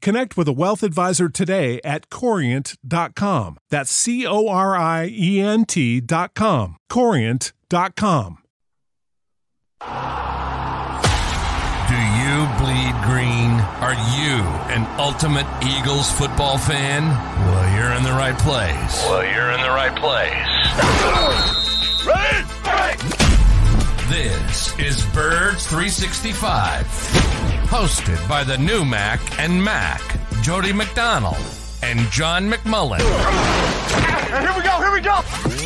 connect with a wealth advisor today at corient.com. That's C O R I E N T.com. Corient.com. Do you bleed green? Are you an ultimate Eagles football fan? Well, you're in the right place. Well, you're in the right place. This is Birds 365, hosted by the new Mac and Mac, Jody McDonald and John McMullen. Here we go, here we go.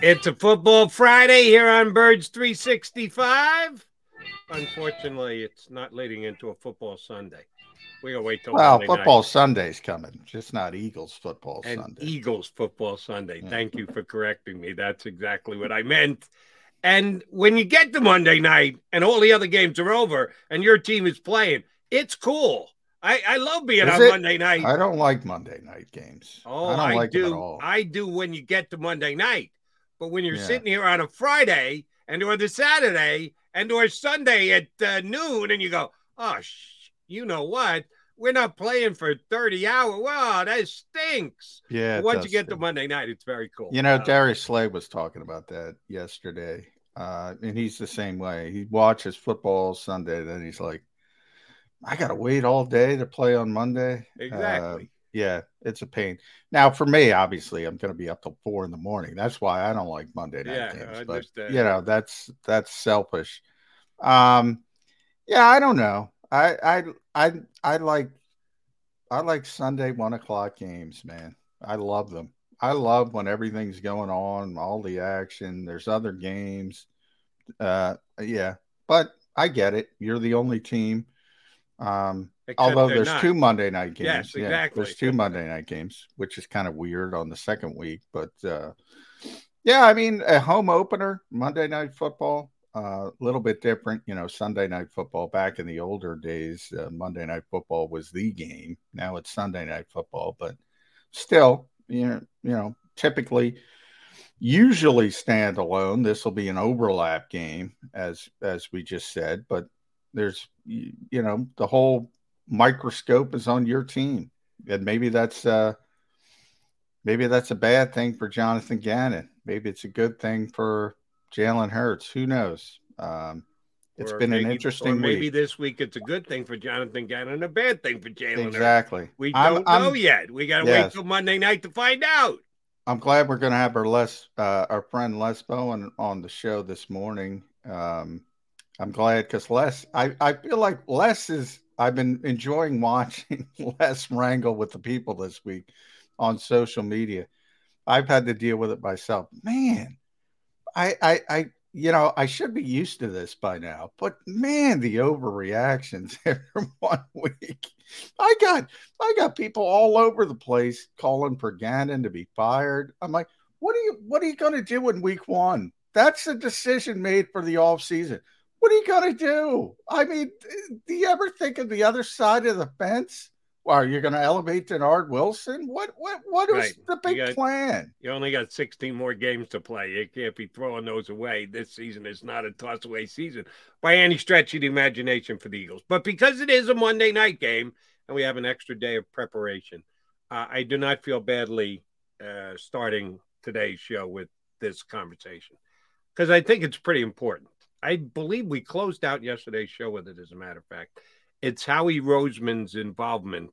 It's a football Friday here on Birds 365. Unfortunately, it's not leading into a football Sunday. We gotta wait till well, Monday football night. Sunday's coming, just not Eagles football and Sunday. Eagles football Sunday. Thank you for correcting me. That's exactly what I meant. And when you get to Monday night and all the other games are over and your team is playing, it's cool. I, I love being Is on it? Monday night. I don't like Monday night games. Oh, I don't I, like them at do. all. I do when you get to Monday night. But when you're Yeah. sitting here on a Friday and or the Saturday and or Sunday at uh, noon and you go, oh, sh- you know what? We're not playing for 30 hours. Wow, that stinks. yeah, once you get to. Monday night, it's very cool. You know, Uh, Darius Slay was talking about that yesterday, uh, and he's the same way. He watches football Sunday, then he's like, "I got to wait all day to play on Monday." Uh, Exactly. Yeah, it's a pain. Now, for me, obviously, I'm going to be up till four in the morning. That's why I don't like Monday night Yeah, games. But you know, that's that's selfish. Um, yeah, I don't know. I I I I like I like Sunday one o'clock games, man. I love them. I love when everything's going on, all the action. There's other games. Uh, yeah, but I get it. You're the only team. Um, Except although there's not. two Monday night games. Yes, Yeah, there's two Monday night games, which is kind of weird on the second week. But uh, yeah, I mean, a home opener, Monday night football, a little bit different. You know, Sunday night football back in the older days, uh, Monday night football was the game. Now it's Sunday night football, but still, you know, you know, typically, usually stand alone. This will be an overlap game, as as we just said, but there's you know the whole microscope is on your team and maybe that's uh maybe that's a bad thing for Jonathan Gannon. Maybe it's a good thing for Jalen Hurts. Who knows? Um, it's or been maybe, an interesting week. maybe week. this week it's a good thing for Jonathan Gannon, a bad thing for Jalen. Exactly. Hurts. We don't I'm, know I'm, yet. We got to yes. wait till Monday night to find out. I'm glad we're going to have our Les, uh, our friend Les Bowen on the show this morning. Um, I'm glad because Les, I, I feel like Les is. I've been enjoying watching Les wrangle with the people this week on social media. I've had to deal with it myself. Man, I, I, I, you know, I should be used to this by now, but man, the overreactions every one week. I got I got people all over the place calling for Gannon to be fired. I'm like, what are you what are you gonna do in week one? That's a decision made for the off season. What are you gonna do? I mean, do you ever think of the other side of the fence? Well, you're going to elevate Dennard Wilson? What what what is right. the big got, plan? You only got 16 more games to play. You can't be throwing those away. This season is not a toss away season by any stretch of the imagination for the Eagles. But because it is a Monday night game and we have an extra day of preparation, uh, I do not feel badly uh, starting today's show with this conversation because I think it's pretty important. I believe we closed out yesterday's show with it, as a matter of fact. It's Howie Roseman's involvement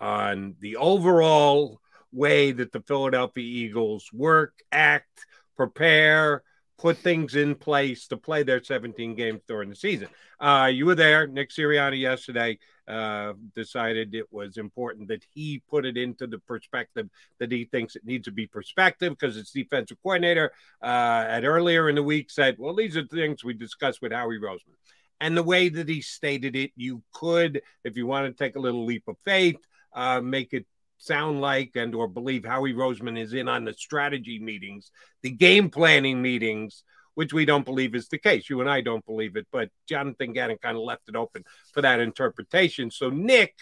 on the overall way that the Philadelphia Eagles work, act, prepare, put things in place to play their 17 games during the season. Uh, you were there. Nick Sirianni yesterday uh, decided it was important that he put it into the perspective that he thinks it needs to be perspective because its defensive coordinator uh, at earlier in the week said, well, these are things we discussed with Howie Roseman and the way that he stated it, you could, if you want to take a little leap of faith, uh, make it sound like and or believe Howie Roseman is in on the strategy meetings, the game planning meetings, which we don't believe is the case. You and I don't believe it, but Jonathan Gannon kind of left it open for that interpretation. So Nick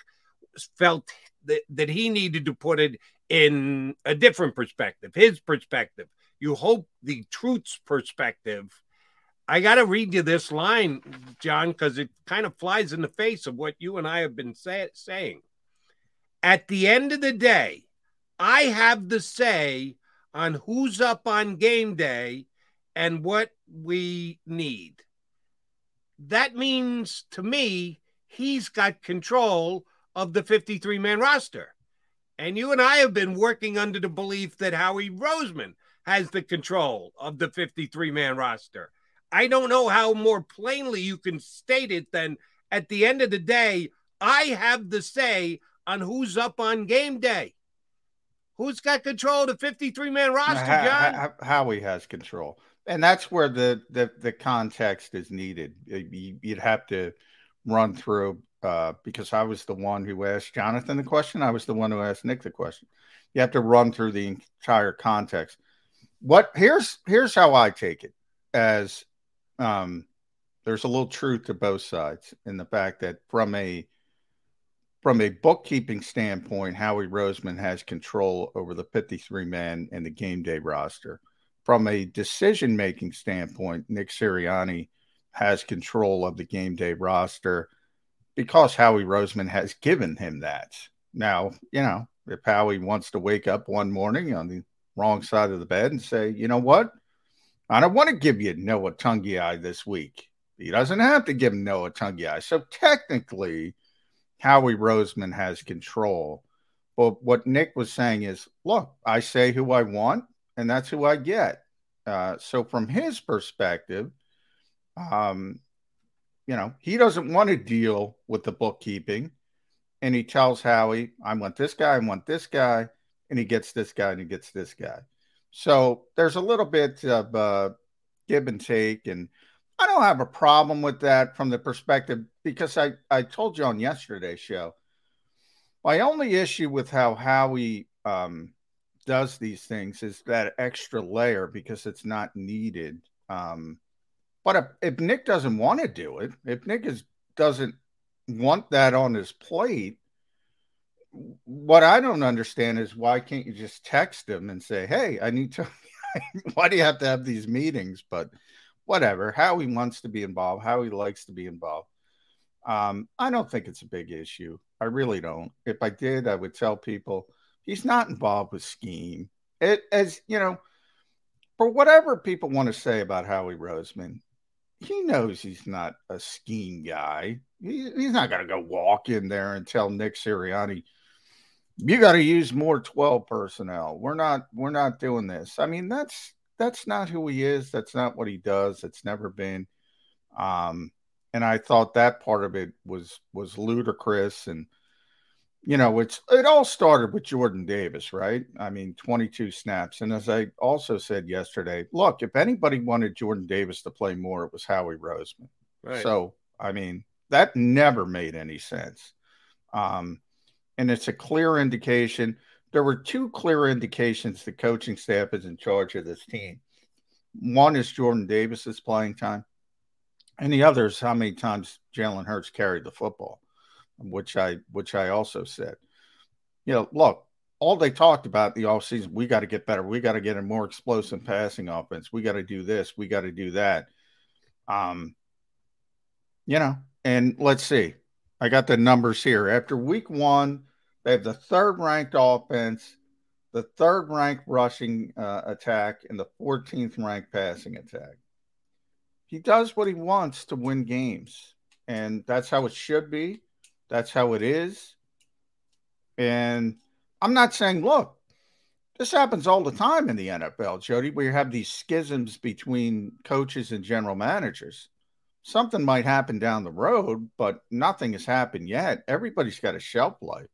felt that, that he needed to put it in a different perspective, his perspective. You hope the truth's perspective I got to read you this line, John, because it kind of flies in the face of what you and I have been say- saying. At the end of the day, I have the say on who's up on game day and what we need. That means to me, he's got control of the 53 man roster. And you and I have been working under the belief that Howie Roseman has the control of the 53 man roster. I don't know how more plainly you can state it than at the end of the day, I have the say on who's up on game day. Who's got control of the 53 man roster, John? Howie has control. And that's where the, the, the context is needed. You'd have to run through uh, because I was the one who asked Jonathan the question. I was the one who asked Nick the question. You have to run through the entire context. What here's here's how I take it as um, there's a little truth to both sides in the fact that from a from a bookkeeping standpoint, Howie Roseman has control over the 53 men and the game day roster. From a decision making standpoint, Nick Sirianni has control of the game day roster because Howie Roseman has given him that. Now, you know, if Howie wants to wake up one morning on the wrong side of the bed and say, you know what, I don't want to give you Noah Togiai this week. He doesn't have to give Noah Togiai. So technically, Howie Roseman has control. But what Nick was saying is, look, I say who I want, and that's who I get. Uh, so from his perspective, um, you know, he doesn't want to deal with the bookkeeping, and he tells Howie, "I want this guy, I want this guy," and he gets this guy, and he gets this guy. So there's a little bit of uh, give and take, and I don't have a problem with that from the perspective because I I told you on yesterday's show. My only issue with how Howie um, does these things is that extra layer because it's not needed. Um, but if, if Nick doesn't want to do it, if Nick is doesn't want that on his plate, what I don't understand is why can't you just text him and say, "Hey, I need to." why do you have to have these meetings? But whatever. How he wants to be involved, how he likes to be involved. Um, I don't think it's a big issue. I really don't. If I did, I would tell people He's not involved with scheme. It as you know, for whatever people want to say about Howie Roseman, he knows he's not a scheme guy. He, he's not going to go walk in there and tell Nick Sirianni, "You got to use more twelve personnel." We're not. We're not doing this. I mean, that's that's not who he is. That's not what he does. It's never been. Um, and I thought that part of it was was ludicrous and you know, it's it all started with Jordan Davis, right? I mean, 22 snaps. And as I also said yesterday, look, if anybody wanted Jordan Davis to play more, it was Howie Roseman. Right. So, I mean, that never made any sense. Um, and it's a clear indication. There were two clear indications the coaching staff is in charge of this team. One is Jordan Davis's playing time, and the other is how many times Jalen Hurts carried the football which I which I also said. You know, look, all they talked about the offseason, we got to get better. We got to get a more explosive passing offense. We got to do this. We got to do that. Um, you know, and let's see. I got the numbers here. After week one, they have the third ranked offense, the third ranked rushing uh, attack, and the 14th ranked passing attack. He does what he wants to win games, and that's how it should be. That's how it is. And I'm not saying, look, this happens all the time in the NFL, Jody, where you have these schisms between coaches and general managers. Something might happen down the road, but nothing has happened yet. Everybody's got a shelf life.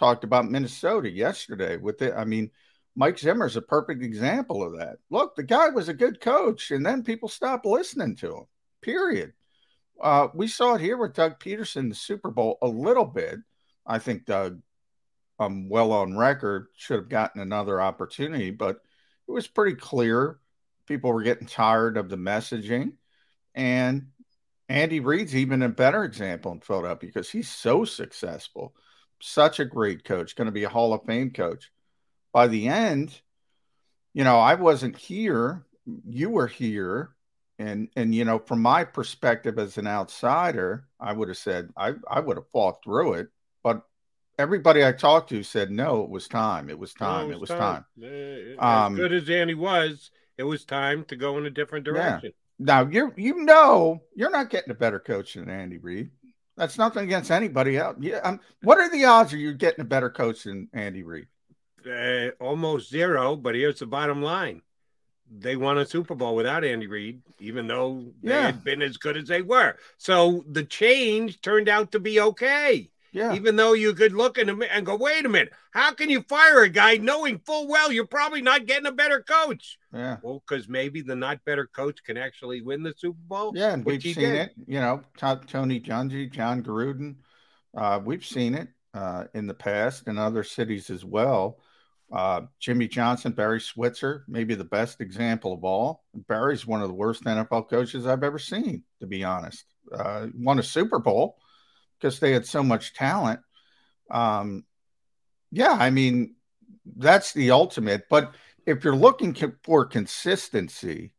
Talked about Minnesota yesterday with it. I mean, Mike Zimmer is a perfect example of that. Look, the guy was a good coach, and then people stopped listening to him. Period. Uh, we saw it here with Doug Pederson the Super Bowl, a little bit. I think Doug, um, well on record, should have gotten another opportunity, but it was pretty clear people were getting tired of the messaging. And Andy Reid's even a better example in Philadelphia because he's so successful, such a great coach, going to be a Hall of Fame coach. By the end, you know, I wasn't here. You were here and and you know from my perspective as an outsider i would have said i i would have fought through it but everybody i talked to said no it was time it was time no, it was, it was time, time. Um, as good as andy was it was time to go in a different direction yeah. now you're you know you're not getting a better coach than andy reid that's nothing against anybody else yeah um, what are the odds of you getting a better coach than andy reid uh, almost zero but here's the bottom line they won a Super Bowl without Andy Reid, even though they yeah. had been as good as they were. So the change turned out to be okay. Yeah. Even though you could look in them and go, wait a minute, how can you fire a guy knowing full well you're probably not getting a better coach? Yeah. Well, because maybe the not better coach can actually win the Super Bowl. Yeah, and we've seen did. it. You know, Tony Dungy, Jon Gruden. Uh, we've seen it uh, in the past in other cities as well. Uh, Jimmy Johnson, Barry Switzer, maybe the best example of all. Barry's one of the worst NFL coaches I've ever seen, to be honest. Uh, won a Super Bowl because they had so much talent. Um, yeah, I mean, that's the ultimate. But if you're looking for consistency,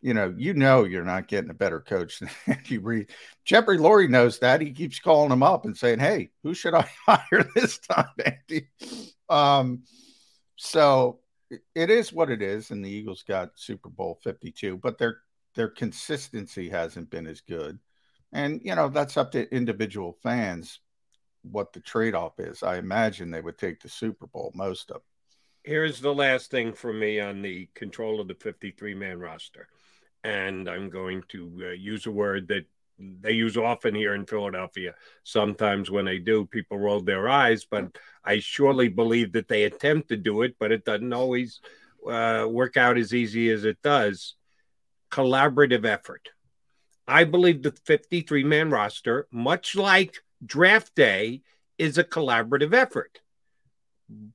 you know, you know you're not getting a better coach than Andy Reid. Jeffrey Lurie knows that. He keeps calling him up and saying, "Hey, who should I hire this time, Andy?" Um, so it is what it is, and the Eagles got Super Bowl 52, but their their consistency hasn't been as good. And you know, that's up to individual fans what the trade-off is. I imagine they would take the Super Bowl, most of them. Here's the last thing for me on the control of the 53 man roster. And I'm going to uh, use a word that they use often here in Philadelphia. Sometimes when they do, people roll their eyes, but I surely believe that they attempt to do it, but it doesn't always uh, work out as easy as it does. Collaborative effort. I believe the 53 man roster, much like draft day, is a collaborative effort.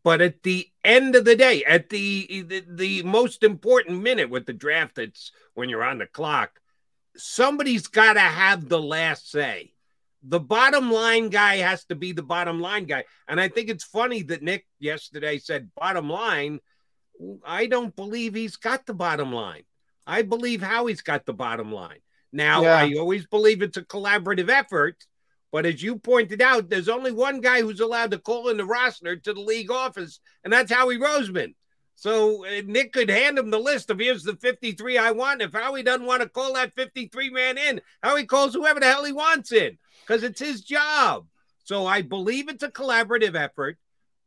But at the end of the day, at the, the, the most important minute with the draft, it's when you're on the clock somebody's got to have the last say. The bottom line guy has to be the bottom line guy. And I think it's funny that Nick yesterday said, bottom line. I don't believe he's got the bottom line. I believe Howie's got the bottom line. Now, yeah. I always believe it's a collaborative effort, But as you pointed out, there's only one guy who's allowed to call in the roster to the league office, and that's Howie Roseman. So uh, Nick could hand him the list of here's the 53 I want. If Howie doesn't want to call that 53 man in, Howie calls whoever the hell he wants in because it's his job. So I believe it's a collaborative effort.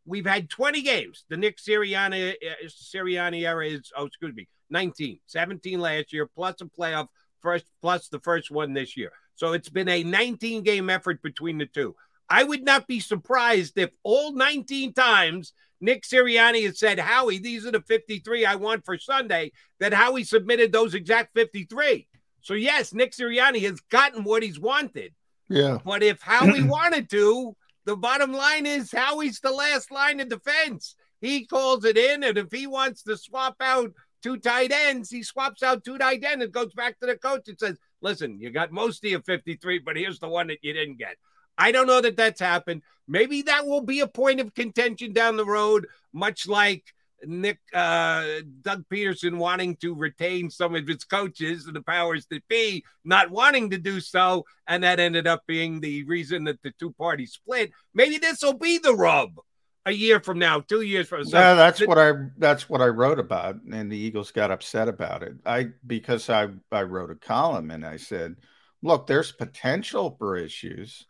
We've had 20 games. The Nick Sirianni, uh, Sirianni era is, oh, excuse me, 19, 17 last year, plus a playoff first, plus the first one this year. So it's been a 19 game effort between the two. I would not be surprised if all 19 times Nick Sirianni has said, Howie, these are the 53 I want for Sunday, that Howie submitted those exact 53. So, yes, Nick Sirianni has gotten what he's wanted. Yeah. But if Howie wanted to, the bottom line is Howie's the last line of defense. He calls it in, and if he wants to swap out two tight ends, he swaps out two tight ends and goes back to the coach and says, Listen, you got most of your 53, but here's the one that you didn't get. I don't know that that's happened. Maybe that will be a point of contention down the road, much like Nick uh, Doug Pederson wanting to retain some of his coaches and the powers that be not wanting to do so, and that ended up being the reason that the two parties split. Maybe this will be the rub a year from now, two years from now. Yeah, that's what I that's what I wrote about, and the Eagles got upset about it. I because I I wrote a column and I said, look, there's potential for issues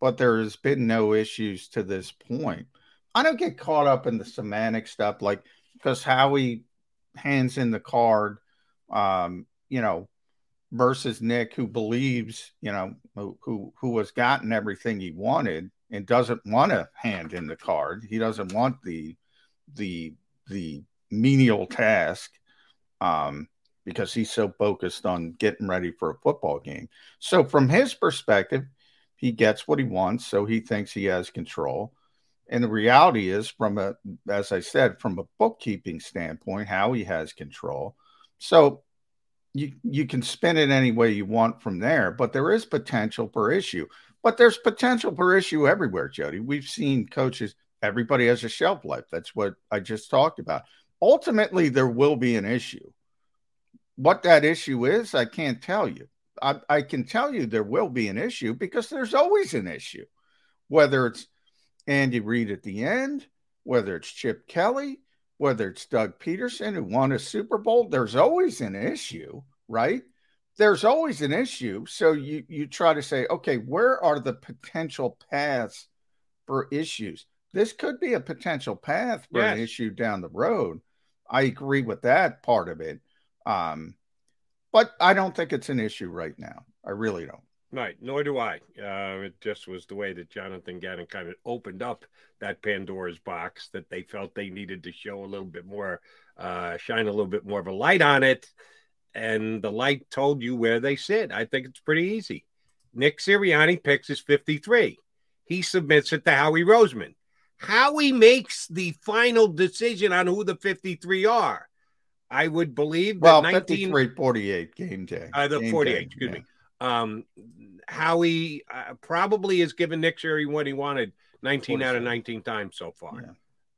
but there has been no issues to this point. I don't get caught up in the semantic stuff, like because Howie hands in the card, um, you know, versus Nick, who believes, you know, who who has gotten everything he wanted and doesn't want to hand in the card. He doesn't want the the the menial task um, because he's so focused on getting ready for a football game. So from his perspective, he gets what he wants, so he thinks he has control. And the reality is, from a, as I said, from a bookkeeping standpoint, Howie has control. So you you can spin it any way you want from there, but there is potential for issue. But there's potential for issue everywhere, Jody. We've seen coaches, everybody has a shelf life. That's what I just talked about. Ultimately, there will be an issue. What that issue is, I can't tell you. I, I can tell you there will be an issue because there's always an issue, whether it's Andy Reid at the end, whether it's Chip Kelly, whether it's Doug Pederson who won a Super Bowl, there's always an issue, right? There's always an issue. So you you try to say, okay, where are the potential paths for issues? This could be a potential path for yes. an issue down the road. I agree with that part of it. Um, but I don't think it's an issue right now. I really don't. Right, nor do I. Uh, it just was the way that Jonathan Gannon kind of opened up that Pandora's box that they felt they needed to show a little bit more, uh, shine a little bit more of a light on it. And the light told you where they sit. I think it's pretty easy. Nick Sirianni picks his 53. He submits it to Howie Roseman. Howie makes the final decision on who the 53 are. I would believe well, 19, 48 game day. Uh, the game 48, day, excuse yeah. me. Um, Howie uh, probably has given Nick Sherry what he wanted 19 out of 19 times so far. Yeah.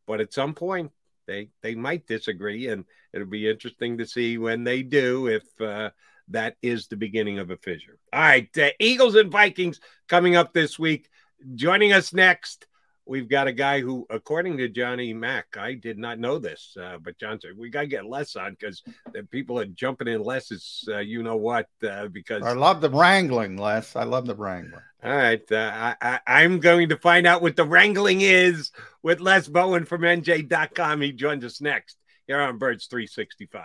But at some point, they they might disagree, and it'll be interesting to see when they do if uh, that is the beginning of a fissure. All right, uh, Eagles and Vikings coming up this week. Joining us next, we've got a guy who, according to Johnny Mack, I did not know this, uh, but John said we got to get Les on because the people are jumping in Les's, uh, you know what? Uh, because I love the wrangling, Les. I love the wrangling. All right, uh, I, I, am going to find out what the wrangling is with Les Bowen from NJ.com. He joins us next here on Birds 365.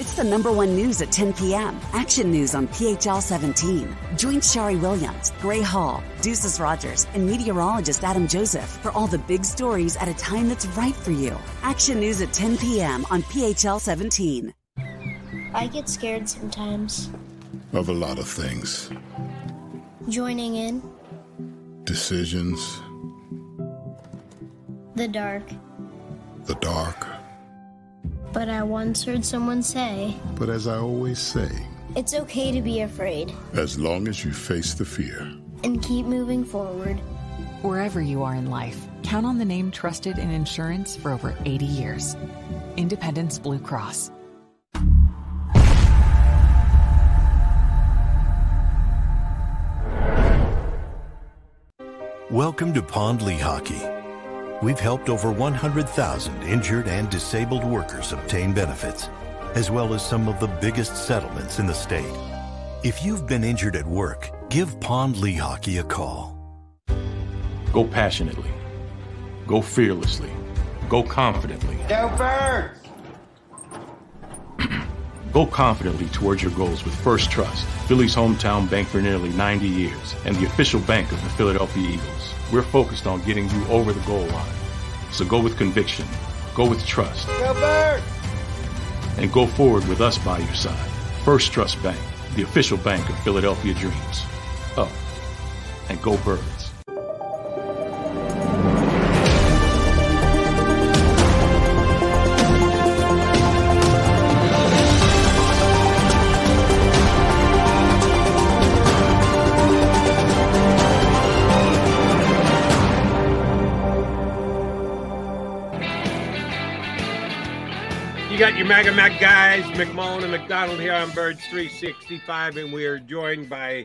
It's the number one news at 10 p.m. Action News on PHL 17. Join Sharrie Williams, Gray Hall, Ducis Rodgers, and meteorologist Adam Joseph for all the big stories at a time that's right for you. Action News at 10 p.m. on PHL 17. I get scared sometimes. Of a lot of things. Joining in. Decisions. The dark. The dark. But I once heard someone say, But as I always say, it's okay to be afraid as long as you face the fear. and keep moving forward. Wherever you are in life, count on the name trusted in insurance for over 80 years Independence Blue Cross. Welcome to Pond Lehocky. We've helped over 100,000 injured and disabled workers obtain benefits, as well as some of the biggest settlements in the state. If you've been injured at work, give Pond Lehocky a call. Go passionately. Go fearlessly. Go confidently. Go birds! Go confidently towards your goals with First Trust, Philly's hometown bank for nearly 90 years, and the official bank of the Philadelphia Eagles. We're focused on getting you over the goal line. So go with conviction, go with trust, Go and go forward with us by your side. First Trust Bank, the official bank of Philadelphia Dreams. Up and go birds. You got Mac guys, McMullen and McDonald here on Birds 365, and we are joined by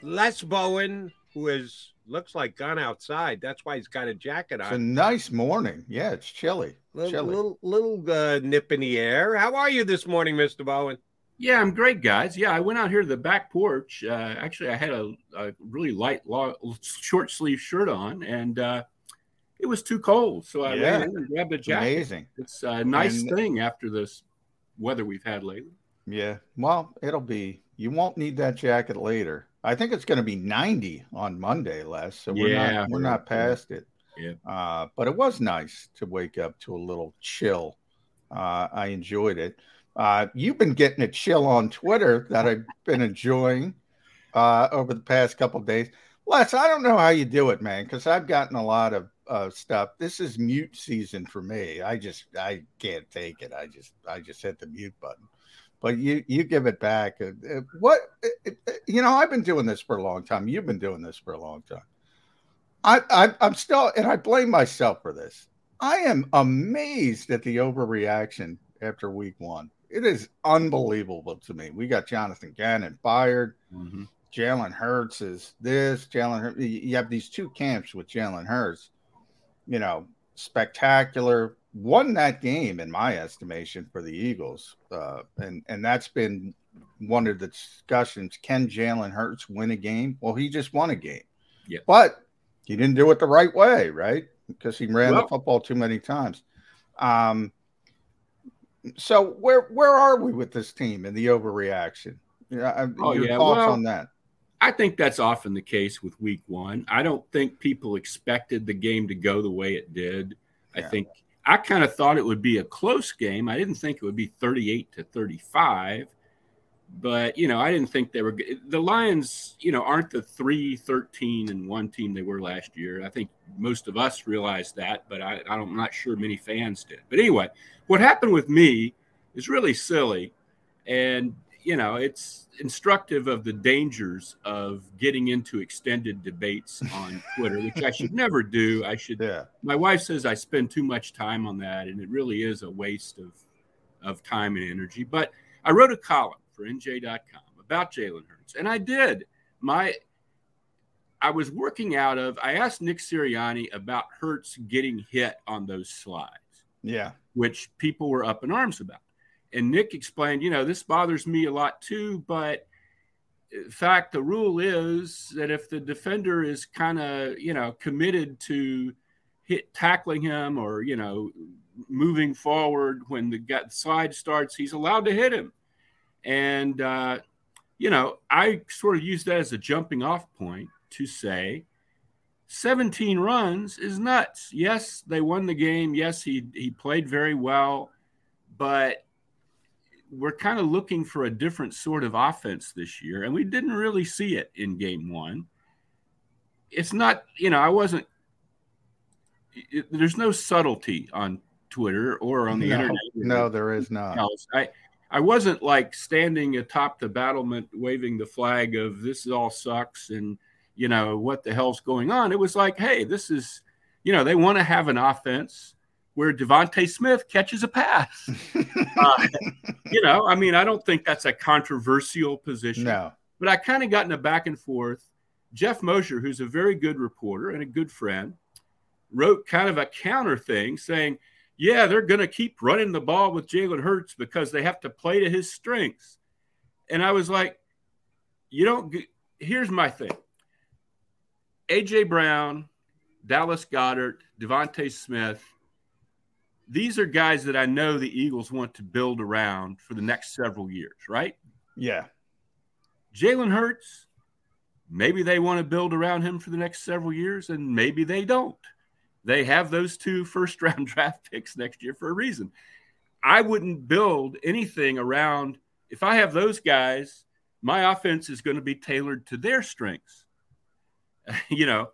Les Bowen, who is looks like gone outside. That's why he's got a jacket on. It's a nice morning. Yeah, it's chilly. Little chilly. little, little uh, nip in the air. How are you this morning, Mister Bowen? Yeah, I'm great, guys. Yeah, I went out here to the back porch. Uh, actually, I had a, a really light, long, short sleeve shirt on, and uh, it was too cold, so I Yeah. ran in and grabbed a jacket. Amazing. It's a nice And- thing after this weather we've had lately. Yeah. Well, it'll be. You won't need that jacket later. I think it's going to be 90 on Monday, Les. So we're Yeah, not we're yeah, not past it. Yeah. Uh, but it was nice to wake up to a little chill. Uh, I enjoyed it. Uh, you've been getting a chill on Twitter that I've been enjoying uh, over the past couple of days. Les, I don't know how you do it, man, because I've gotten a lot of uh, stuff. This is mute season for me. I just I can't take it. I just I just hit the mute button. But you you give it back. Uh, uh, What uh, you know? I've been doing this for a long time. You've been doing this for a long time. I, I I'm still, and I blame myself for this. I am amazed at the overreaction after week one. It is unbelievable to me. We got Jonathan Gannon fired. Mm-hmm. Jalen Hurts is this. Jalen Hurts. You have these two camps with Jalen Hurts. You know, spectacular. Won that game in my estimation for the Eagles, uh, and and that's been one of the discussions. Can Jalen Hurts win a game? Well, he just won a game. Yeah. But he didn't do it the right way, right? Because he ran Well- the football too many times. Um, so where where are we with this team and the overreaction? Yeah, Oh, your yeah. thoughts Well, on that? I think that's often the case with week one. I don't think people expected the game to go the way it did. I think I kind of thought it would be a close game. I didn't think it would be 38 to 35, but you know, I didn't think they were the Lions, you know, aren't the 3 13 and 1 team they were last year. I think most of us realized that, but I, I don't, I'm not sure many fans did. But anyway, what happened with me is really silly. And you know, it's instructive of the dangers of getting into extended debates on Twitter, which I should never do. I should. Yeah. My wife says I spend too much time on that, and it really is a waste of of time and energy. But I wrote a column for NJ.com about Jalen Hurts, and I did. My I was working out of. I asked Nick Sirianni about Hurts getting hit on those slides, Yeah. Which people were up in arms about. And Nick explained, you know, this bothers me a lot too, but in fact, the rule is that if the defender is kind of, you know, committed to hit tackling him or, you know, moving forward when the slide starts, he's allowed to hit him. And, uh, you know, I sort of use that as a jumping off point to say 17 runs is nuts. Yes, they won the game. Yes, he, he played very well, but we're kind of looking for a different sort of offense this year, and we didn't really see it in game one. It's not, you know, I wasn't, it, there's no subtlety on Twitter or on the no, internet. No, there is not. I, I wasn't like standing atop the battlement waving the flag of this all sucks and, you know, what the hell's going on. It was like, hey, this is, you know, they want to have an offense where DeVonta Smith catches a pass. uh, you know, I mean, I don't think that's a controversial position. No. But I kind of got in a back and forth. Jeff Mosher, who's a very good reporter and a good friend, wrote kind of a counter thing saying, yeah, they're going to keep running the ball with Jalen Hurts because they have to play to his strengths. And I was like, you don't, here's my thing A.J. Brown, Dallas Goedert, DeVonta Smith, these are guys that I know the Eagles want to build around for the next several years, right? Yeah. Jalen Hurts, maybe they want to build around him for the next several years, and maybe they don't. They have those two first round draft picks next year for a reason. I wouldn't build anything around, if I have those guys, my offense is going to be tailored to their strengths. you know,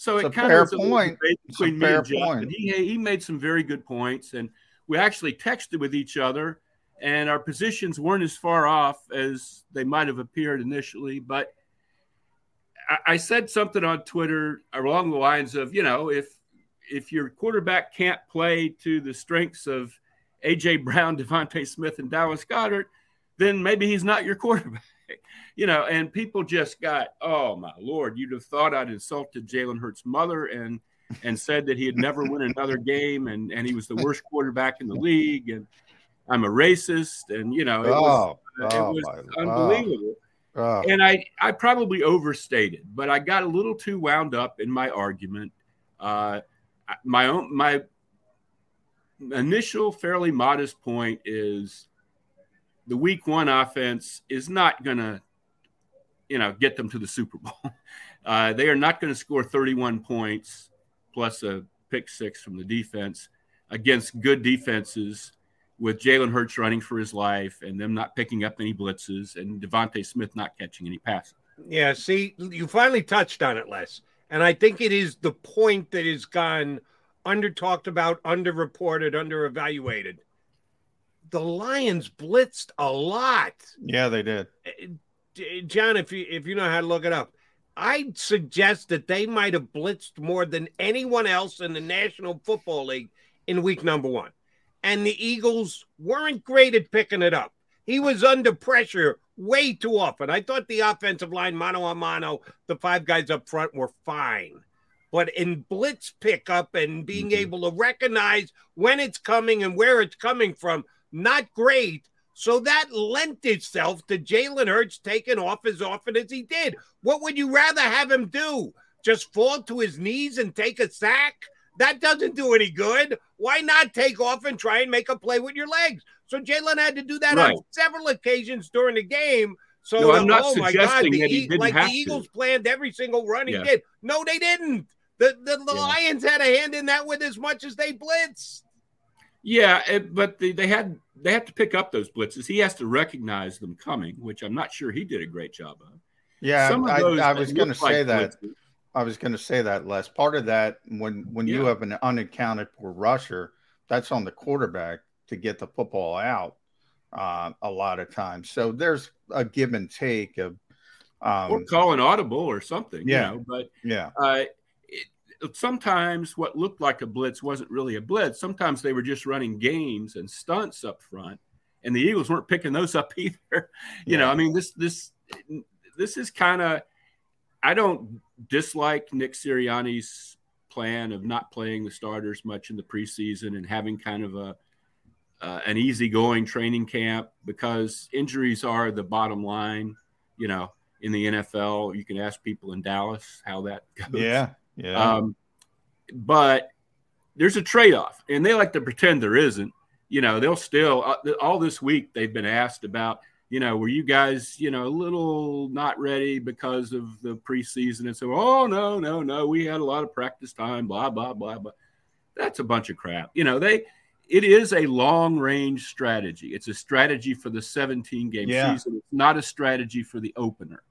so it's it kind of was a point. between me and Jeff, and he he made some very good points, and we actually texted with each other, and our positions weren't as far off as they might have appeared initially. But I, I said something on Twitter along the lines of, you know, if if your quarterback can't play to the strengths of AJ Brown, DeVonta Smith, and Dallas Goedert, then maybe he's not your quarterback you know, and people just got, oh my lord, you'd have thought I'd insulted Jalen Hurts' mother and and said that he had never win another game and and he was the worst quarterback in the league and I'm a racist and you know it was, oh, it oh, was my, unbelievable. Oh. And I I probably overstated, but I got a little too wound up in my argument. Uh, my own my initial fairly modest point is the week one offense is not going to, you know, get them to the Super Bowl. Uh, they are not going to score 31 points plus a pick six from the defense against good defenses with Jalen Hurts running for his life and them not picking up any blitzes and DeVonta Smith not catching any passes. Yeah, see, you finally touched on it, Les. And I think it is the point that has gone under talked about, underreported, under evaluated the Lions blitzed a lot. Yeah, they did. John, if you if you know how to look it up, I'd suggest that they might have blitzed more than anyone else in the National Football League in week number one. And the Eagles weren't great at picking it up. He was under pressure way too often. I thought the offensive line, mano a mano, the five guys up front were fine. But in blitz pickup and being mm-hmm. able to recognize when it's coming and where it's coming from, not great. So that lent itself to Jalen Hurts taking off as often as he did. What would you rather have him do? Just fall to his knees and take a sack? That doesn't do any good. Why not take off and try and make a play with your legs? So Jalen had to do that right. on several occasions during the game. So, no, I'm not oh my God, the, e- like the Eagles to. planned every single run he yeah. did. No, they didn't. The the, the yeah. Lions had a hand in that with as much as they blitzed. Yeah, it, but they, they had they have to pick up those blitzes. He has to recognize them coming, which I'm not sure he did a great job of. Yeah, Some I, I was going to say like that. Blitzes, I was going to say that, Les. Part of that, when when yeah. you have an unaccounted for rusher, that's on the quarterback to get the football out uh, a lot of times. So there's a give and take of um, or call an audible or something. Yeah, you know, but yeah, uh, sometimes what looked like a blitz wasn't really a blitz. Sometimes they were just running games and stunts up front, and the Eagles weren't picking those up either. you yeah. know, I mean this this this is kind of I don't dislike Nick Sirianni's plan of not playing the starters much in the preseason and having kind of a uh, an easygoing training camp because injuries are the bottom line. You know, in the NFL, you can ask people in Dallas how that goes. Yeah, yeah. Um, but there's a trade off, and they like to pretend there isn't. You know, they'll still uh, all this week they've been asked about. You know, were you guys, you know, a little not ready because of the preseason? And so, oh no, no, no, we had a lot of practice time. Blah blah blah blah. That's a bunch of crap. You know, they it is a long range strategy. It's a strategy for the 17 game Yeah. season. It's not a strategy for the opener.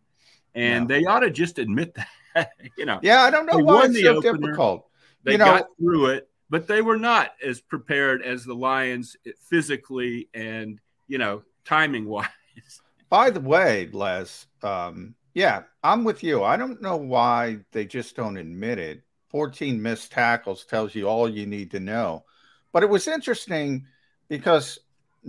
And they ought to just admit that. you know, Yeah, I don't know why it's so opener. difficult. They You know- got through it, but they were not as prepared as the Lions physically and you know timing wise. By the way, Les, um, yeah, I'm with you. I don't know why they just don't admit it. 14 missed tackles tells you all you need to know. But it was interesting because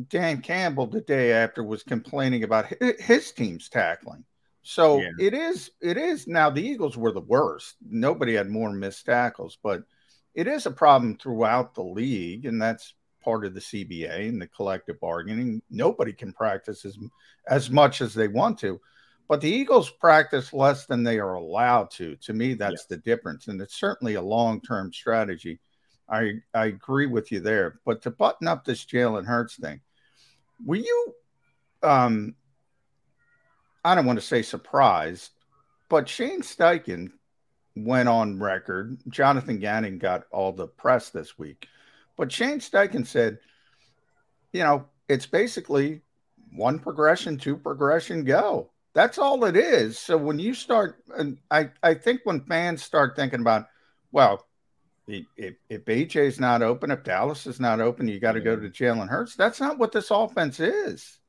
Dan Campbell the day after was complaining about his team's tackling. So Yeah. it is it is now the Eagles were the worst. Nobody had more missed tackles, but it is a problem throughout the league, and that's part of the CBA and the collective bargaining. Nobody can practice as as much as they want to, but the Eagles practice less than they are allowed to. To me, that's the difference, and it's certainly a long term strategy. I I agree with you there. But to button up this Jalen Hurts thing, were you um I don't want to say surprised, but Shane Steichen went on record. Jonathan Gannon got all the press this week, but Shane Steichen said, you know, it's basically one progression, two progression, go. That's all it is. So when you start, and I, I think when fans start thinking about, well, if, if, is not open, if Dallas is not open, you got to go to Jalen Hurts. That's not what this offense is.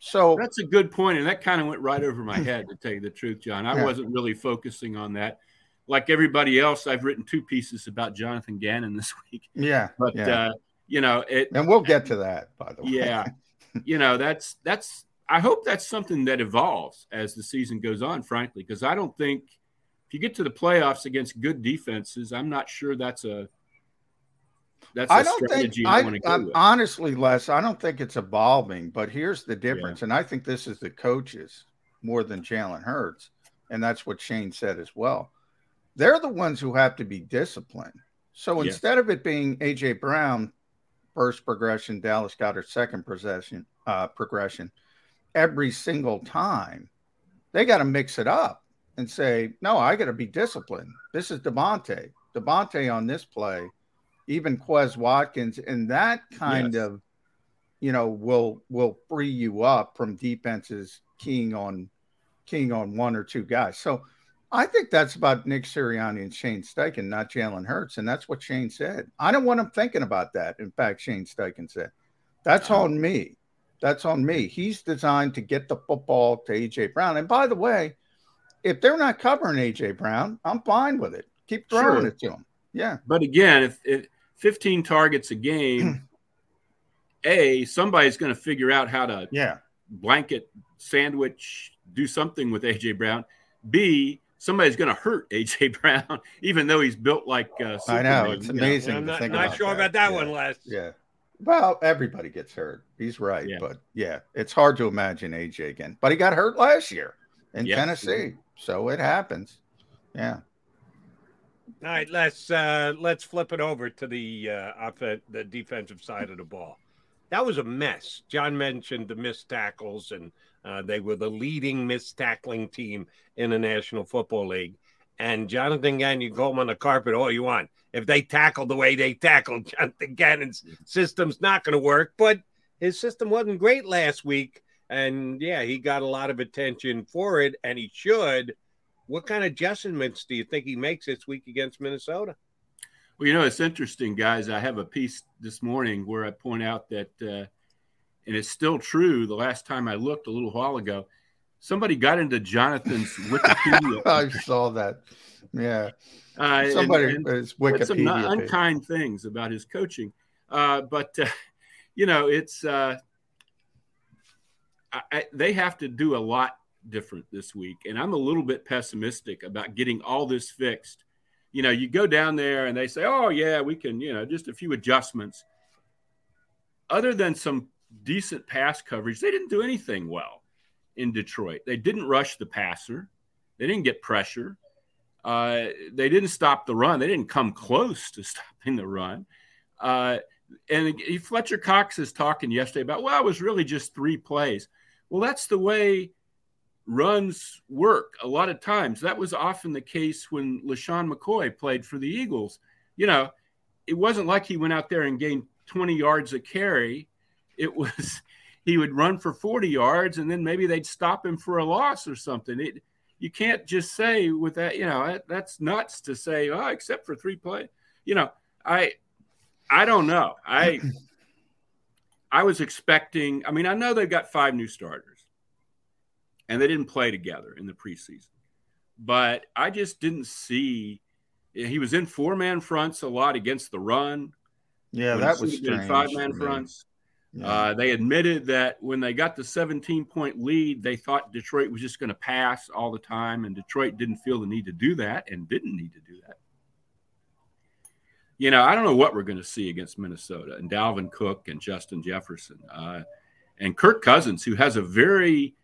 So That's a good point, and that kind of went right over my head to tell you the truth, John. I Yeah. wasn't really focusing on that. Like everybody else, I've written two pieces about Jonathan Gannon this week. yeah, But yeah. uh, you know, it and we'll get to that, by the way. yeah, you know, that's that's. I hope that's something that evolves as the season goes on. Frankly, because I don't think if you get to the playoffs against good defenses, I'm not sure that's a that's I don't think strategy I, I want to go I'm- with. honestly, Les, I don't think it's evolving, but here's the difference. And I think this is the coaches more than Jalen Hurts. And that's what Shane said as well. They're the ones who have to be disciplined. So instead of it being AJ Brown first progression, Dallas Goedert second progression, uh, progression every single time, they got to mix it up and say, no, I got to be disciplined. This is DeVonta. DeVonta on this play, even Quez Watkins, and that kind Yes. of, you know, will will free you up from defenses keying on keying on one or two guys. So I think that's about Nick Sirianni and Shane Steichen, not Jalen Hurts, and that's what Shane said. I don't want him thinking about that. In fact, Shane Steichen said, "That's on me. That's on me. He's designed to get the football to AJ Brown. And by the way, if they're not covering AJ Brown, I'm fine with it. Keep throwing Sure. it to him. Yeah. But again, if, if 15 targets a game, A, somebody's going to figure out how to Yeah. blanket sandwich, do something with AJ Brown. B, somebody's going to hurt AJ Brown, even though he's built like uh, I know. Superman, It's you know. amazing. I'm not, think not about sure that. about that Yeah. one, Les. Yeah. Well, everybody gets hurt. He's right. Yeah. But yeah, it's hard to imagine AJ again. But he got hurt last year in Yes. Tennessee. So it happens. Yeah. All right, let's uh, let's flip it over to the uh, offen- the defensive side of the ball. That was a mess. John mentioned the missed tackles, and uh, they were the leading missed tackling team in the National Football League. And Jonathan Gannon, you go him on the carpet all you want. If they tackle the way they tackled, Jonathan Gannon's system's not going to work. But his system wasn't great last week, and yeah, he got a lot of attention for it, and he should. What kind of adjustments do you think he makes this week against Minnesota? Well, you know, it's interesting, guys. I have a piece this morning where I point out that, uh, and it's still true. The last time I looked a little while ago, somebody got into Jonathan's Wikipedia. I saw that. Yeah. Uh, Somebody and is said some unkind things about his coaching. Uh, but uh, you know, it's uh, I, I, they have to do a lot different this week, and I'm a little bit pessimistic about getting all this fixed you know, you go down there and they say, oh, yeah, we can, you know, just a few adjustments. Other than some decent pass coverage, they didn't do anything well in Detroit. They didn't rush the passer, they didn't get pressure. Uh, they didn't stop the run. They didn't come close to stopping the run. Uh, and Fletcher Cox is talking yesterday about, well, it was really just three plays. Well, that's the way runs work a lot of times. That was often the case when LeSean McCoy played for the Eagles. You know, it wasn't like he went out there and gained 20 yards a carry. It was he would run for 40 yards and then maybe they'd stop him for a loss or something. It you can't just say with that, you know, that, that's nuts to say, oh, except for three play. You know, I I don't know. I I was expecting, I mean, I know they've got five new starters and they didn't play together in the preseason. But I just didn't see he was in four man fronts a lot against the run. Yeah, that was strange. Five man fronts. Yeah. Uh, they admitted that when they got the 17 point lead, they thought Detroit was just going to pass all the time, and Detroit didn't feel the need to do that and didn't need to do that. You know, I don't know what we're going to see against Minnesota and Dalvin Cook and Justin Jefferson uh, and Kirk Cousins, who has a very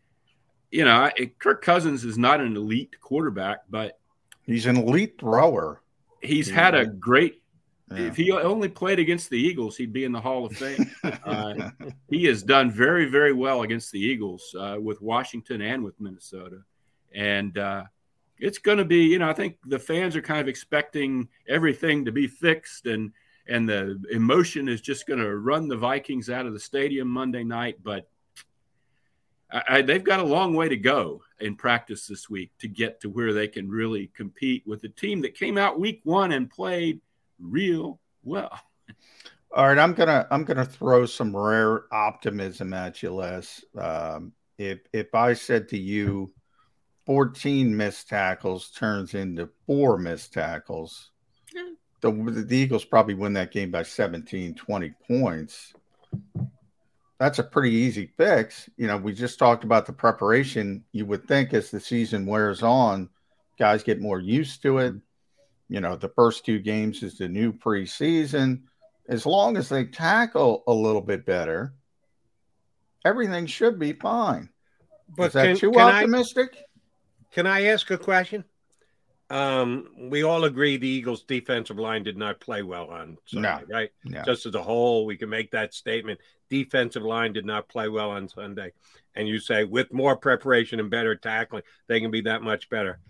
you know, Kirk Cousins is not an elite quarterback, but he's an elite thrower. He's had a great. Yeah. If he only played against the Eagles, he'd be in the Hall of Fame. uh, he has done very, very well against the Eagles uh, with Washington and with Minnesota, and uh, it's going to be. You know, I think the fans are kind of expecting everything to be fixed, and and the emotion is just going to run the Vikings out of the stadium Monday night. But I, they've got a long way to go in practice this week to get to where they can really compete with a team that came out week one and played real well. All right, I'm gonna I'm gonna throw some rare optimism at you, Les. Um, if if I said to you, 14 missed tackles turns into four missed tackles, the, the Eagles probably win that game by 17, 20 points that's a pretty easy fix. You know, we just talked about the preparation. You would think as the season wears on, guys get more used to it. You know, the first two games is the new preseason. As long as they tackle a little bit better, everything should be fine. But is that can, too can optimistic? I, can I ask a question? Um, we all agree the Eagles' defensive line did not play well on Sunday, no, right? No. Just as a whole, we can make that statement. Defensive line did not play well on Sunday, and you say with more preparation and better tackling, they can be that much better.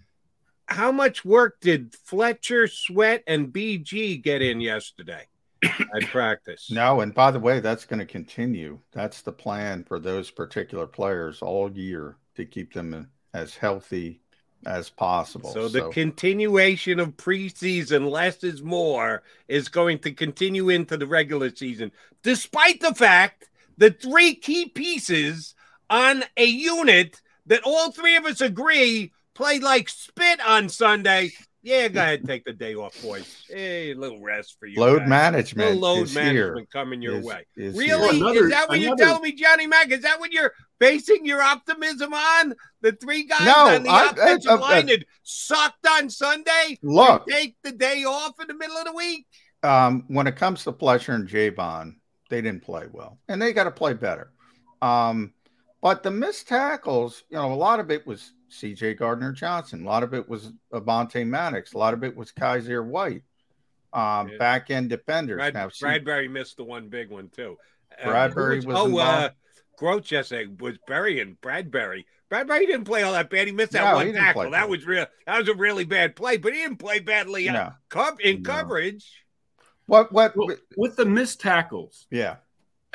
How much work did Fletcher, Sweat, and BG get in yesterday at practice? No, and by the way, that's going to continue. That's the plan for those particular players all year to keep them as healthy as possible. So the so. continuation of preseason, less is more, is going to continue into the regular season, despite the fact that three key pieces on a unit that all three of us agree played like spit on Sunday yeah, go ahead, take the day off, boys. Hey, a little rest for you. Load guys. management. load management here. coming your is, way. Is really? Another, is that what another... you're telling me, Johnny Mack? Is that what you're basing your optimism on? The three guys no, on the I, offensive I, I, line that sucked on Sunday? Look, take the day off in the middle of the week. Um, when it comes to Fletcher and Javon, they didn't play well, and they got to play better. Um, but the missed tackles, you know, a lot of it was CJ Gardner Johnson. A lot of it was Avonte Maddox. A lot of it was Kyzir White. Um, yeah. back end defenders. Brad, now, Bradberry missed the one big one too. Uh, Bradberry uh, was, was oh, uh, Groach yesterday was burying Bradberry. Bradberry didn't play all that bad. He missed that no, one tackle. That was real. That was a really bad play, but he didn't play badly no. in no. coverage. What? What? Well, with the missed tackles? Yeah.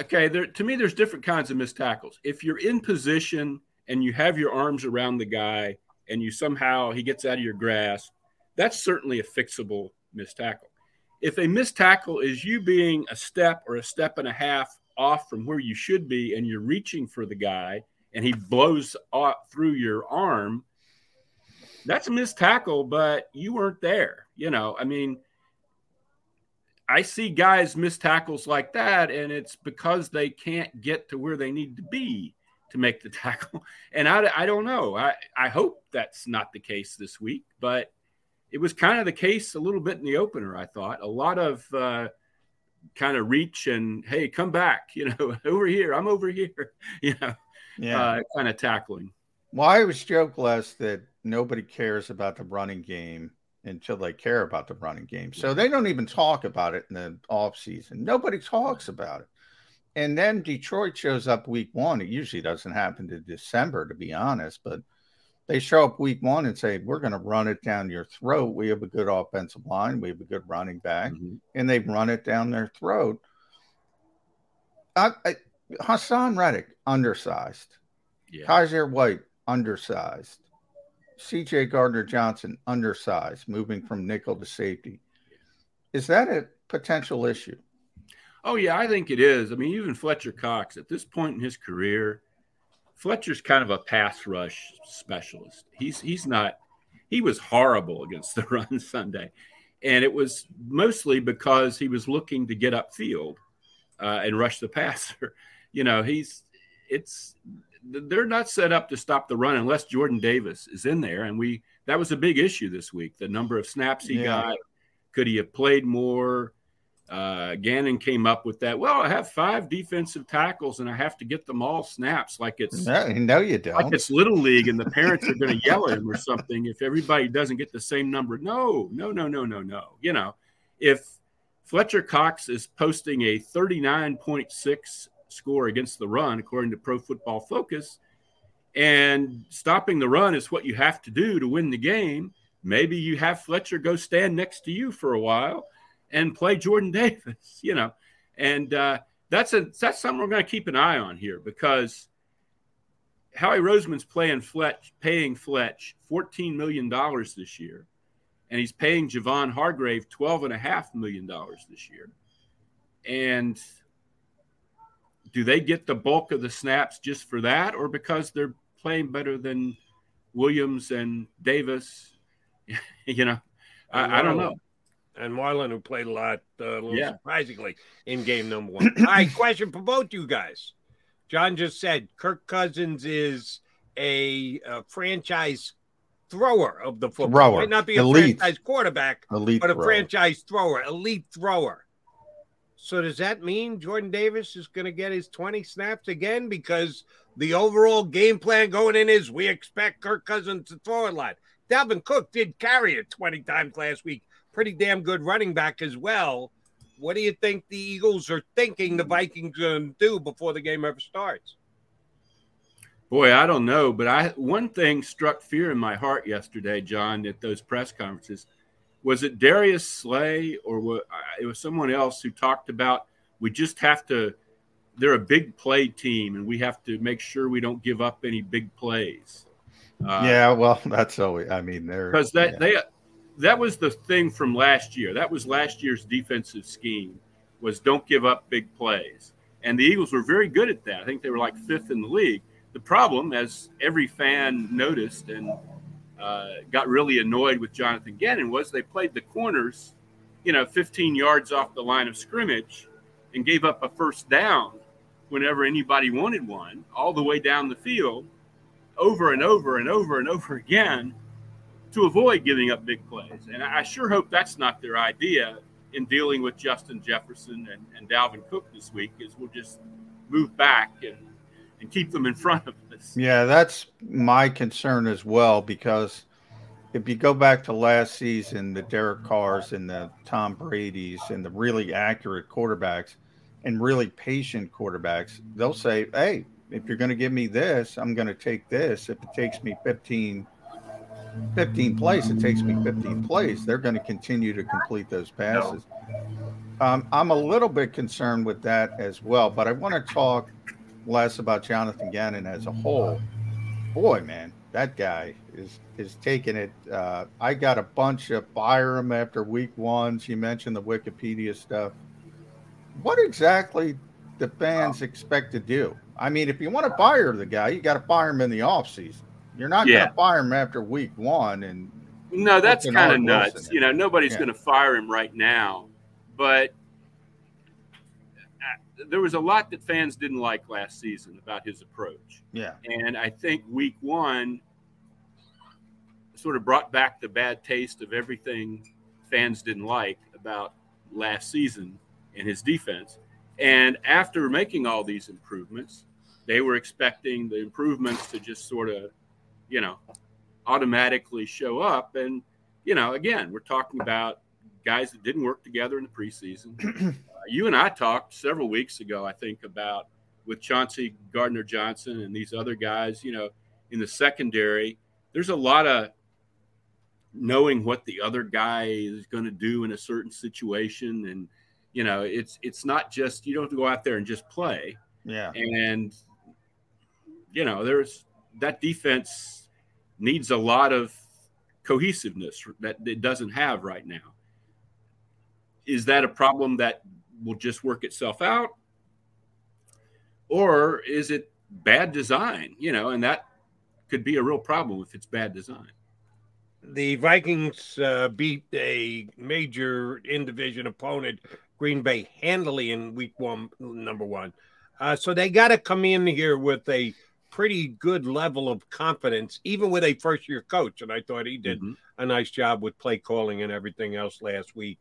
Okay. There to me, there's different kinds of missed tackles. If you're in position and you have your arms around the guy and you somehow he gets out of your grasp, that's certainly a fixable missed tackle. If a missed tackle is you being a step or a step and a half off from where you should be and you're reaching for the guy and he blows through your arm, that's a missed tackle, but you weren't there. You know, I mean, I see guys miss tackles like that, and it's because they can't get to where they need to be to make the tackle. And I, I don't know. I, I hope that's not the case this week, but it was kind of the case a little bit in the opener. I thought a lot of uh, kind of reach and hey, come back, you know, over here, I'm over here, you know, yeah, uh, kind of tackling. Well, I always joke, Les, that nobody cares about the running game until they care about the running game. So they don't even talk about it in the off season. Nobody talks about it. And then Detroit shows up week one. It usually doesn't happen to December, to be honest, but they show up week one and say, We're going to run it down your throat. We have a good offensive line, we have a good running back, mm-hmm. and they run it down their throat. I, I, Haason Reddick, undersized. Yeah. Kyzir White, undersized. CJ Gardner Johnson, undersized, moving from nickel to safety. Is that a potential issue? Oh, yeah, I think it is. I mean, even Fletcher Cox, at this point in his career, Fletcher's kind of a pass rush specialist. He's he's not he was horrible against the run Sunday. And it was mostly because he was looking to get upfield uh, and rush the passer. You know, he's it's they're not set up to stop the run unless Jordan Davis is in there. And we that was a big issue this week. The number of snaps he yeah. got. Could he have played more? Uh, Gannon came up with that. Well, I have five defensive tackles and I have to get them all snaps like it's no, no you don't. Like it's little league and the parents are going to yell at him or something if everybody doesn't get the same number. No, no, no, no, no, no. You know, if Fletcher Cox is posting a 39.6 score against the run, according to Pro Football Focus, and stopping the run is what you have to do to win the game, maybe you have Fletcher go stand next to you for a while and play Jordan Davis, you know. And uh, that's a that's something we're going to keep an eye on here because Howie Roseman's playing Fletch, paying Fletch $14 million this year, and he's paying Javon Hargrave $12.5 million this year. And do they get the bulk of the snaps just for that or because they're playing better than Williams and Davis? you know, I, I don't know and Marlon, who played a lot, uh, a little yeah. surprisingly, in game number one. All right, question for both you guys. John just said Kirk Cousins is a, a franchise thrower of the football. Thrower. Might not be a elite. franchise quarterback, elite but a thrower. franchise thrower, elite thrower. So does that mean Jordan Davis is going to get his 20 snaps again? Because the overall game plan going in is we expect Kirk Cousins to throw a lot. Dalvin Cook did carry it 20 times last week pretty damn good running back as well. What do you think the Eagles are thinking the Vikings are going to do before the game ever starts? Boy, I don't know, but I one thing struck fear in my heart yesterday, John, at those press conferences. Was it Darius Slay or what, it was someone else who talked about we just have to they're a big play team and we have to make sure we don't give up any big plays. Uh, yeah, well, that's always. I mean, they're because that yeah. they that was the thing from last year. That was last year's defensive scheme was don't give up big plays. And the Eagles were very good at that. I think they were like fifth in the league. The problem, as every fan noticed and uh, got really annoyed with Jonathan Gannon, was they played the corners, you know, 15 yards off the line of scrimmage and gave up a first down whenever anybody wanted one, all the way down the field, over and over and over and over again to avoid giving up big plays. And I sure hope that's not their idea in dealing with Justin Jefferson and, and Dalvin Cook this week is we'll just move back and, and keep them in front of us. Yeah, that's my concern as well because if you go back to last season, the Derek Carrs and the Tom Brady's and the really accurate quarterbacks and really patient quarterbacks, they'll say, Hey, if you're going to give me this, I'm going to take this. If it takes me 15 15 plays, it takes me 15 plays. They're going to continue to complete those passes. Um, I'm a little bit concerned with that as well, but I want to talk less about Jonathan Gannon as a whole. Boy, man, that guy is is taking it. Uh, I got a bunch of fire him after week ones. You mentioned the Wikipedia stuff. What exactly the fans expect to do? I mean, if you want to fire the guy, you got to fire him in the offseason. You're not yeah. going to fire him after week one. And no, that's kind of nuts. You know, nobody's yeah. going to fire him right now. But there was a lot that fans didn't like last season about his approach. Yeah. And I think week one, sort of brought back the bad taste of everything fans didn't like about last season in his defense. And after making all these improvements, they were expecting the improvements to just sort of, you know, automatically show up. And, you know, again, we're talking about guys that didn't work together in the preseason. you and I talked several weeks ago, I think, about with Chauncey Gardner Johnson and these other guys, you know, in the secondary. There's a lot of knowing what the other guy is going to do in a certain situation. And you know it's it's not just you don't have to go out there and just play. Yeah. And you know there's that defense needs a lot of cohesiveness that it doesn't have right now. Is that a problem that will just work itself out or is it bad design you know and that could be a real problem if it's bad design the Vikings uh, beat a major in division opponent, Green Bay, handily in week one, number one. Uh, so they got to come in here with a pretty good level of confidence, even with a first year coach. And I thought he did mm-hmm. a nice job with play calling and everything else last week.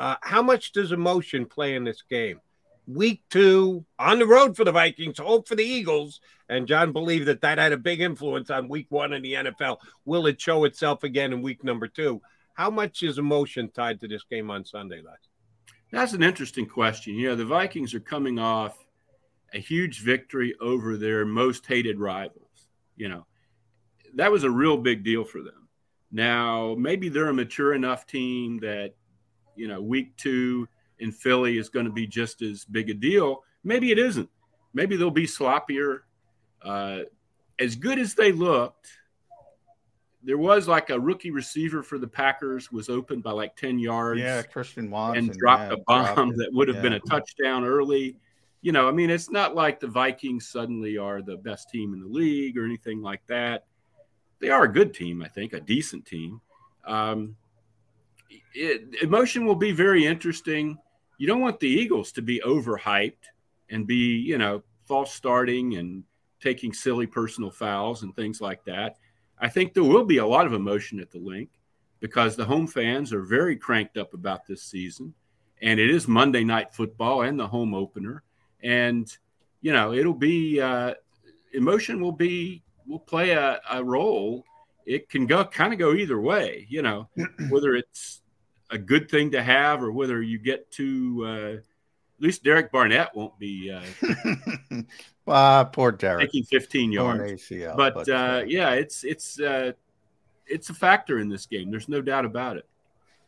Uh, how much does emotion play in this game? week two on the road for the Vikings, hope for the Eagles. And John believed that that had a big influence on week one in the NFL. Will it show itself again in week number two? How much is emotion tied to this game on Sunday, Les? That's an interesting question. You know, the Vikings are coming off a huge victory over their most hated rivals. You know, that was a real big deal for them. Now, maybe they're a mature enough team that, you know, week two – in Philly is going to be just as big a deal. Maybe it isn't. Maybe they'll be sloppier. Uh, as good as they looked, there was like a rookie receiver for the Packers was open by like 10 yards. Yeah, Christian Watson. And dropped yeah, a bomb that would have yeah. been a touchdown early. You know, I mean, it's not like the Vikings suddenly are the best team in the league or anything like that. They are a good team, I think, a decent team. Um, it, emotion will be very interesting you don't want the Eagles to be overhyped and be, you know, false starting and taking silly personal fouls and things like that. I think there will be a lot of emotion at the Linc because the home fans are very cranked up about this season. And it is Monday night football and the home opener. And, you know, it'll be uh, emotion will be, will play a, a role. It can go kind of go either way, you know, whether it's a good thing to have, or whether you get to uh, at least Derek Barnett won't be uh, uh poor Derek taking 15 yards. ACL, but, but uh, yeah, it's it's uh, it's a factor in this game. There's no doubt about it.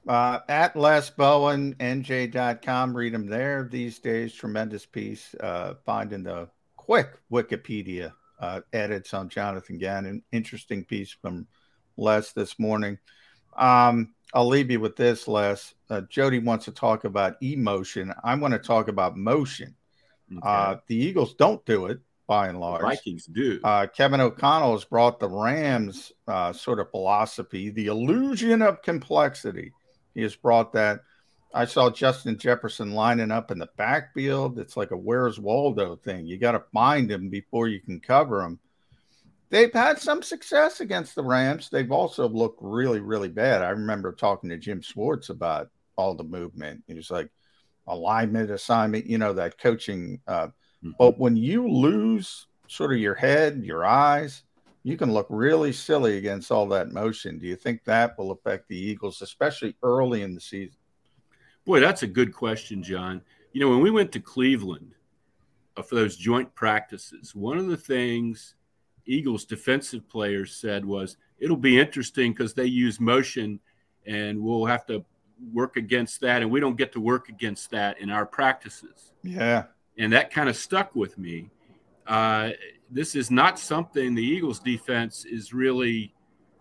Uh, at Les Bowen, NJ.com, read them there these days. Tremendous piece. Uh, finding the quick Wikipedia uh, edits on Jonathan Gannon. Interesting piece from Les this morning. Um, I'll leave you with this, Les. Uh, Jody wants to talk about emotion. I want to talk about motion. Okay. Uh, the Eagles don't do it by and large. The Vikings do. Uh, Kevin O'Connell has brought the Rams uh, sort of philosophy, the illusion of complexity. He has brought that. I saw Justin Jefferson lining up in the backfield. It's like a Where's Waldo thing. You got to find him before you can cover him they've had some success against the Rams. They've also looked really, really bad. I remember talking to Jim Schwartz about all the movement. He was like alignment, assignment, you know, that coaching. Uh, mm-hmm. But when you lose sort of your head, your eyes, you can look really silly against all that motion. Do you think that will affect the Eagles, especially early in the season? Boy, that's a good question, John. You know, when we went to Cleveland uh, for those joint practices, one of the things Eagles defensive players said was it'll be interesting because they use motion and we'll have to work against that and we don't get to work against that in our practices. Yeah. And that kind of stuck with me. Uh, this is not something the Eagles defense is really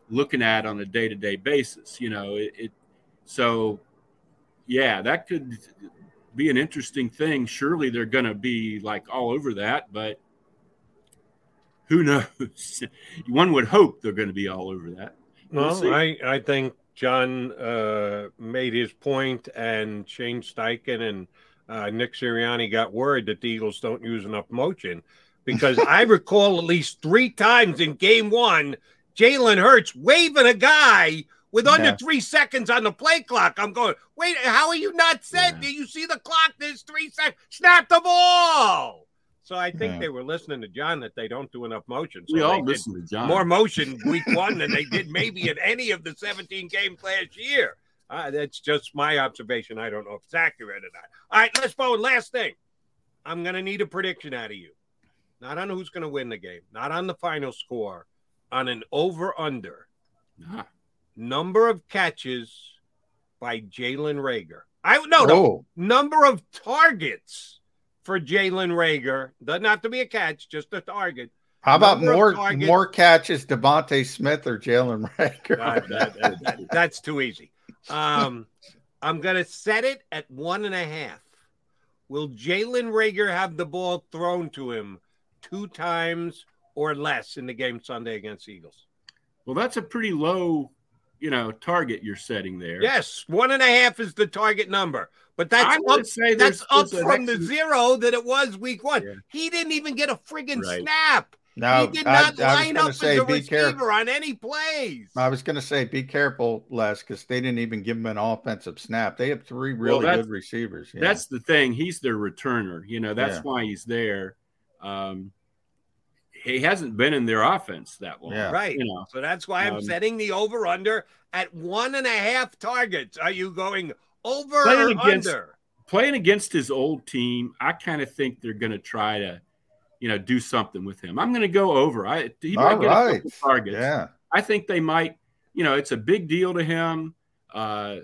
looking at on a day-to-day basis. You know, it, it so yeah, that could be an interesting thing. Surely they're going to be like all over that, but – who knows? One would hope they're going to be all over that. We'll, well I, I think John uh, made his point, and Shane Steichen and uh, Nick Sirianni got worried that the Eagles don't use enough motion because I recall at least three times in game one, Jalen Hurts waving a guy with under Yeah. three seconds on the play clock. I'm going, wait, how are you not set? Do you see the clock? There's three seconds. Snap the ball. So I think Yeah. they were listening to John that they don't do enough motion. So We all listen to John. More motion week one than they did maybe in any of the 17 games last year. Uh, that's just my observation. I don't know if it's accurate or not. All right, let's go. Last thing. I'm going to need a prediction out of you. Not on who's going to win the game, not on the final score, on an over under Ah, number of catches by Jalen Reagor. I no no Oh. number of targets for Jalen Reagor. Doesn't have to be a catch, just a target. How about Number of more targets- more catches, DeVonta Smith or Jalen Reagor? God, that- that- that- that's too easy. Um, I'm going to set it at one and a half. Will Jalen Reagor have the ball thrown to him two times or less in the game Sunday against Eagles? well, that's a pretty low, you know, target you're setting there. Yes, one and a half is the target number, but that's I would up, say that's up there's an from the zero that it was week one. He didn't even get a friggin' Right. snap. No, he did I- not I was line gonna up say, as a be receiver careful. on any plays. I was going to say, be careful, Les, because they didn't even give him an offensive snap. They have three really that's- good receivers. yeah. That's the thing. He's their returner. You know, that's Yeah. why he's there. Um, he hasn't been in their offense that long. Right. You know, so that's why I'm um, setting the over under at one and a half targets. Are you going over playing or against under? playing against his old team, I kind of think they're going to try to, you know, do something with him. I'm going to go over. I he might All get a couple targets. Yeah. I think they might. You know, it's a big deal to him. Uh,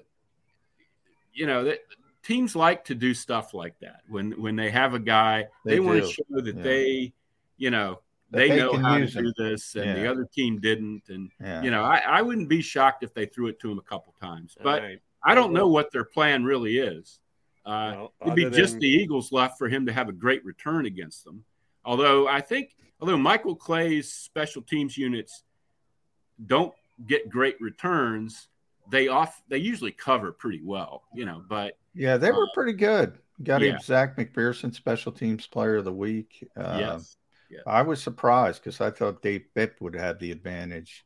you know that teams like to do stuff like that when when they have a guy they, They want to show that Yeah. they you know That they, they know how to use do him. this and the other team didn't and Yeah. you know I, I wouldn't be shocked if they threw it to him a couple times but All right. i don't know what their plan really is uh, Well, it'd be other just than- the eagles left for him to have a great return against them although i think although michael clay's special teams units don't get great returns they off they usually cover pretty well you know but Yeah, they were pretty good. Got yeah. him Zech McPhearson, special teams player of the week. Uh, yes yes. I was surprised because I thought Dave Bipp would have the advantage.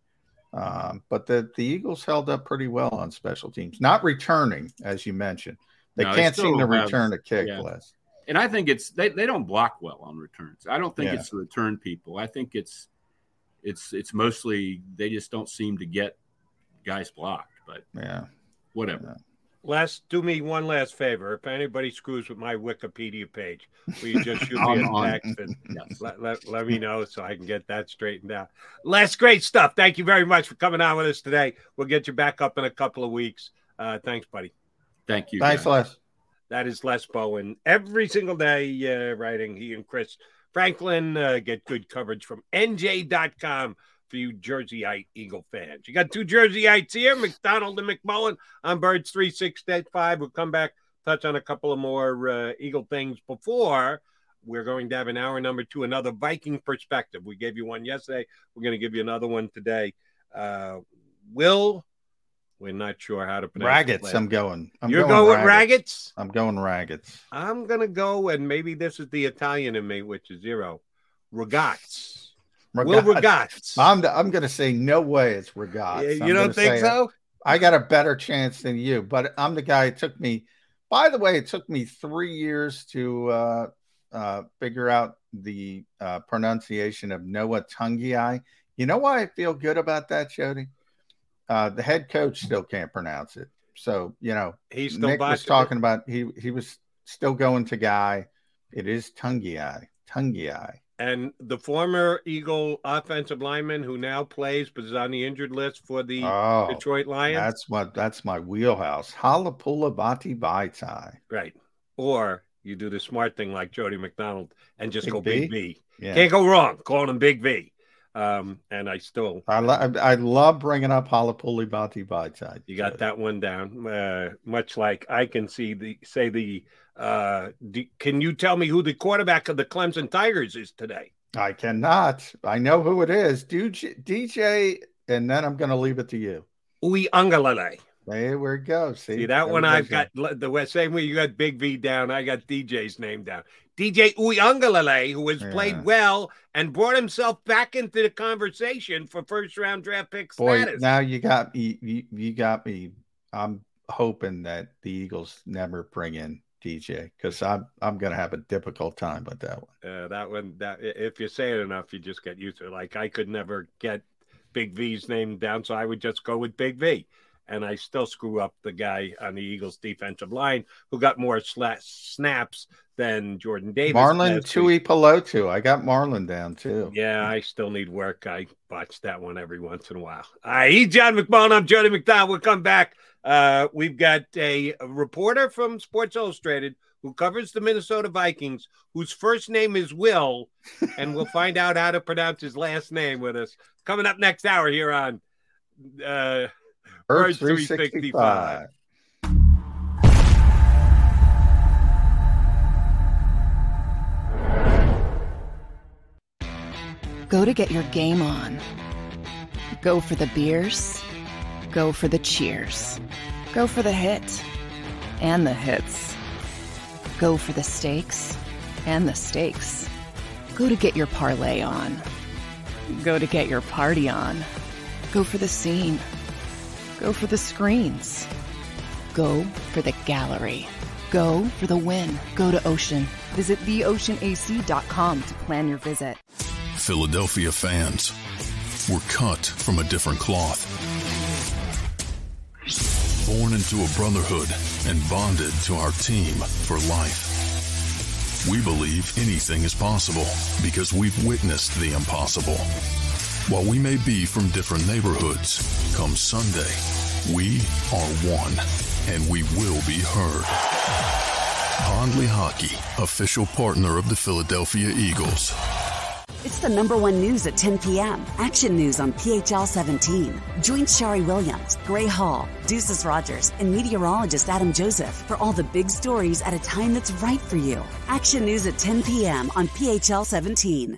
Um, but the, the Eagles held up pretty well on special teams, not returning, as you mentioned. They No, can't seem to have- return a kick, yeah. Les. and I think it's they, they don't block well on returns. I don't think Yeah. it's the return people. I think it's it's it's mostly they just don't seem to get guys blocked. But Yeah. whatever. Les, do me one last favor. If anybody screws with my Wikipedia page, will you just shoot me a text and Yes. let, let, let me know so I can get that straightened out. Les, great stuff. Thank you very much for coming on with us today. We'll get you back up in a couple of weeks. Uh, thanks, buddy. Thank you. Thanks, guys. Les. That is Les Bowen. Every single day, uh, writing. He and Chris Franklin uh, get good coverage from NJ.com for you Jerseyite Eagle fans. You got two Jerseyites here, McDonald and McMullen on Birds 365. We'll come back, touch on a couple of more uh, Eagle things before we're going to have an hour number two, another Viking perspective. We gave you one yesterday. We're going to give you another one today. Uh, Will, we're not sure how to pronounce Raggets, last I'm going. I'm You're going with Raggets? I'm going Raggets. I'm gonna go, and maybe this is the Italian in me, which is zero. Ragazzi. Will Ragazzi. I'm, I'm going to say no way it's Ragazzi. Yeah, you I'm don't think so? I got a better chance than you, but I'm the guy. It took me, by the way, it took me three years to uh, uh, figure out the uh, pronunciation of Noah Togiai. You know why I feel good about that, Jody? Uh, the head coach still can't pronounce it. So, you know, He's still Nick was botching it. talking about he he was still going to guy. It is Togiai. Togiai. And the former Eagle offensive lineman who now plays but is on the injured list for the Oh, Detroit Lions. That's what that's my wheelhouse. Halapula Bati Baitai. right. Or you do the smart thing like Jody McDonald and just Big go V? Big V. Yeah. Can't go wrong calling him Big V. Um, and I still I, lo- I love bringing up Halapuli Bati Baitai. You got that one down. Uh, much like I can see the say the. Uh, d can you tell me who the quarterback of the Clemson Tigers is today? I cannot. I know who it is. DJ, DJ and then I'm going to leave it to you. Uiagalelei. There we go. See, See that one I've got the same way you got Big V down. I got DJ's name down. DJ Uiagalelei, who has yeah. played well and brought himself back into the conversation for first round draft pick Boy, status. Now you got me. You, you got me. I'm hoping that the Eagles never bring in DJ because I'm I'm gonna have a difficult time with that one. Uh, that one that if you say it enough, you just get used to it. Like I could never get Big V's name down, so I would just go with Big V. And I still screw up the guy on the Eagles defensive line who got more snaps than Jordan Davis. Marlon Tuipulotu. I got Marlon down too. Yeah, I still need work. I botch that one every once in a while. All right, he's John McMullen. I'm Jody McDonald. We'll come back. Uh, we've got a, a reporter from Sports Illustrated who covers the Minnesota Vikings, whose first name is Will, and we'll find out how to pronounce his last name with us. Coming up next hour here on uh, Birds 365. Go to get your game on. Go for the beers. Go for the cheers. Go for the hit and the hits. Go for the stakes and the stakes. Go to get your parlay on. Go to get your party on. Go for the scene. Go for the screens. Go for the gallery. Go for the win. Go to Ocean. Visit theoceanac.com to plan your visit. Philadelphia fans, we're cut from a different cloth. Born into a brotherhood and bonded to our team for life. We believe anything is possible because we've witnessed the impossible. While we may be from different neighborhoods, come Sunday, we are one and we will be heard. Pond Lehocky, official partner of the Philadelphia Eagles. It's the number one news at 10 p.m. Action News on PHL 17. Join Sharrie Williams, Gray Hall, Ducis Rodgers, and meteorologist Adam Joseph for all the big stories at a time that's right for you. Action News at 10 p.m. on PHL 17.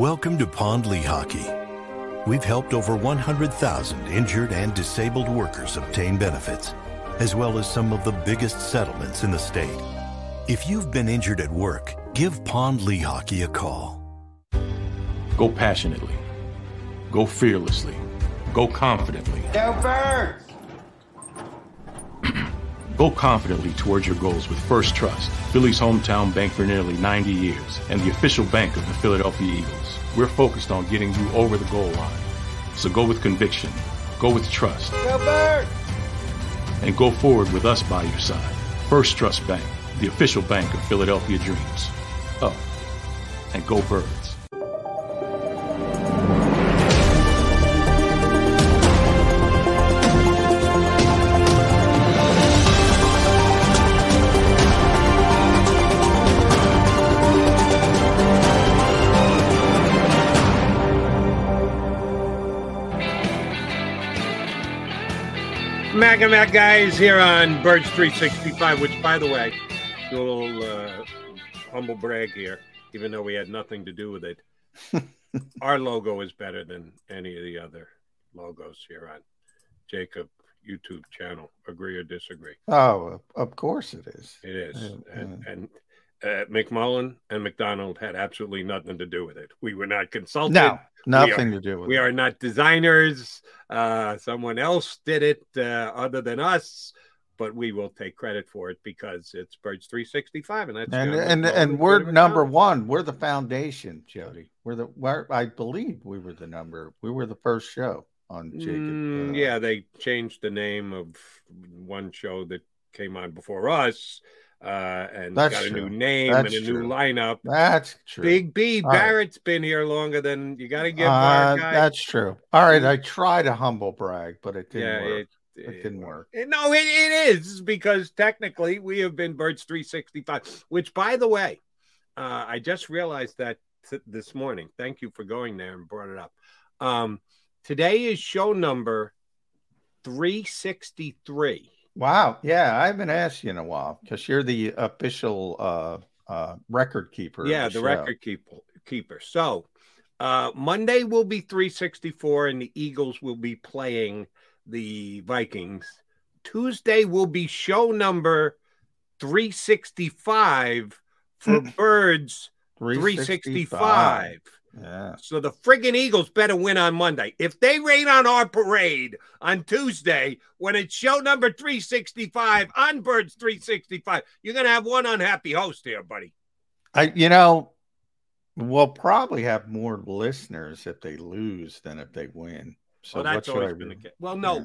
Welcome to Pond Lehocky. We've helped over 100,000 injured and disabled workers obtain benefits, as well as some of the biggest settlements in the state. If you've been injured at work, give Pond Lehocky a call. Go passionately. Go fearlessly. Go confidently. Go Birds! Go confidently towards your goals with First Trust, Philly's hometown bank for nearly 90 years, and the official bank of the Philadelphia Eagles. We're focused on getting you over the goal line. So go with conviction, go with trust. Go! And go forward with us by your side. First Trust Bank, the official bank of Philadelphia Dreams. Up and go Birds. And Mac guys here on Birds 365, which, by the way, a little uh, humble brag here, even though we had nothing to do with it. Our logo is better than any of the other logos here on JAKIB YouTube channel. Agree or disagree? Oh, of course it is. It is. Uh, and, and uh, McMullen and McDonald had absolutely nothing to do with it. We were not consulted. No, nothing are, to do with we it. Are not designers. Uh, someone else did it uh, other than us, but we will take credit for it because it's Birds 365, and that's and and, and we're number one. We're the foundation, Jody. We're the we're, I believe we were the number. We were the first show on JAKIB. Mm, yeah, they changed the name of one show that came on before us uh, and That's got a true. new name That's and a new lineup. That's true. Big B All right. Barrett's been here longer than you got to give Uh, that's true. All right, I tried to humble brag, but it didn't Yeah, work. it- It, didn't work. No, it, it is because technically we have been Birds 365, which, by the way, uh, I just realized that th- this morning. Thank you for going there and brought it up. Um, today is show number 363. Wow. Yeah, I haven't asked you in a while because you're the official uh, uh, record keeper. Yeah, the, the record keeper. keeper. So uh, Monday will be 364, and the Eagles will be playing the Vikings. Tuesday will be show number 365 for Birds 365. Yeah. So the friggin' Eagles better win on Monday. If they rain on our parade on Tuesday when it's show number 365 on Birds 365, you're going to have one unhappy host here, buddy. I, you know, we'll probably have more listeners if they lose than if they win. So well, what that's always I been the case. Well, no, uh,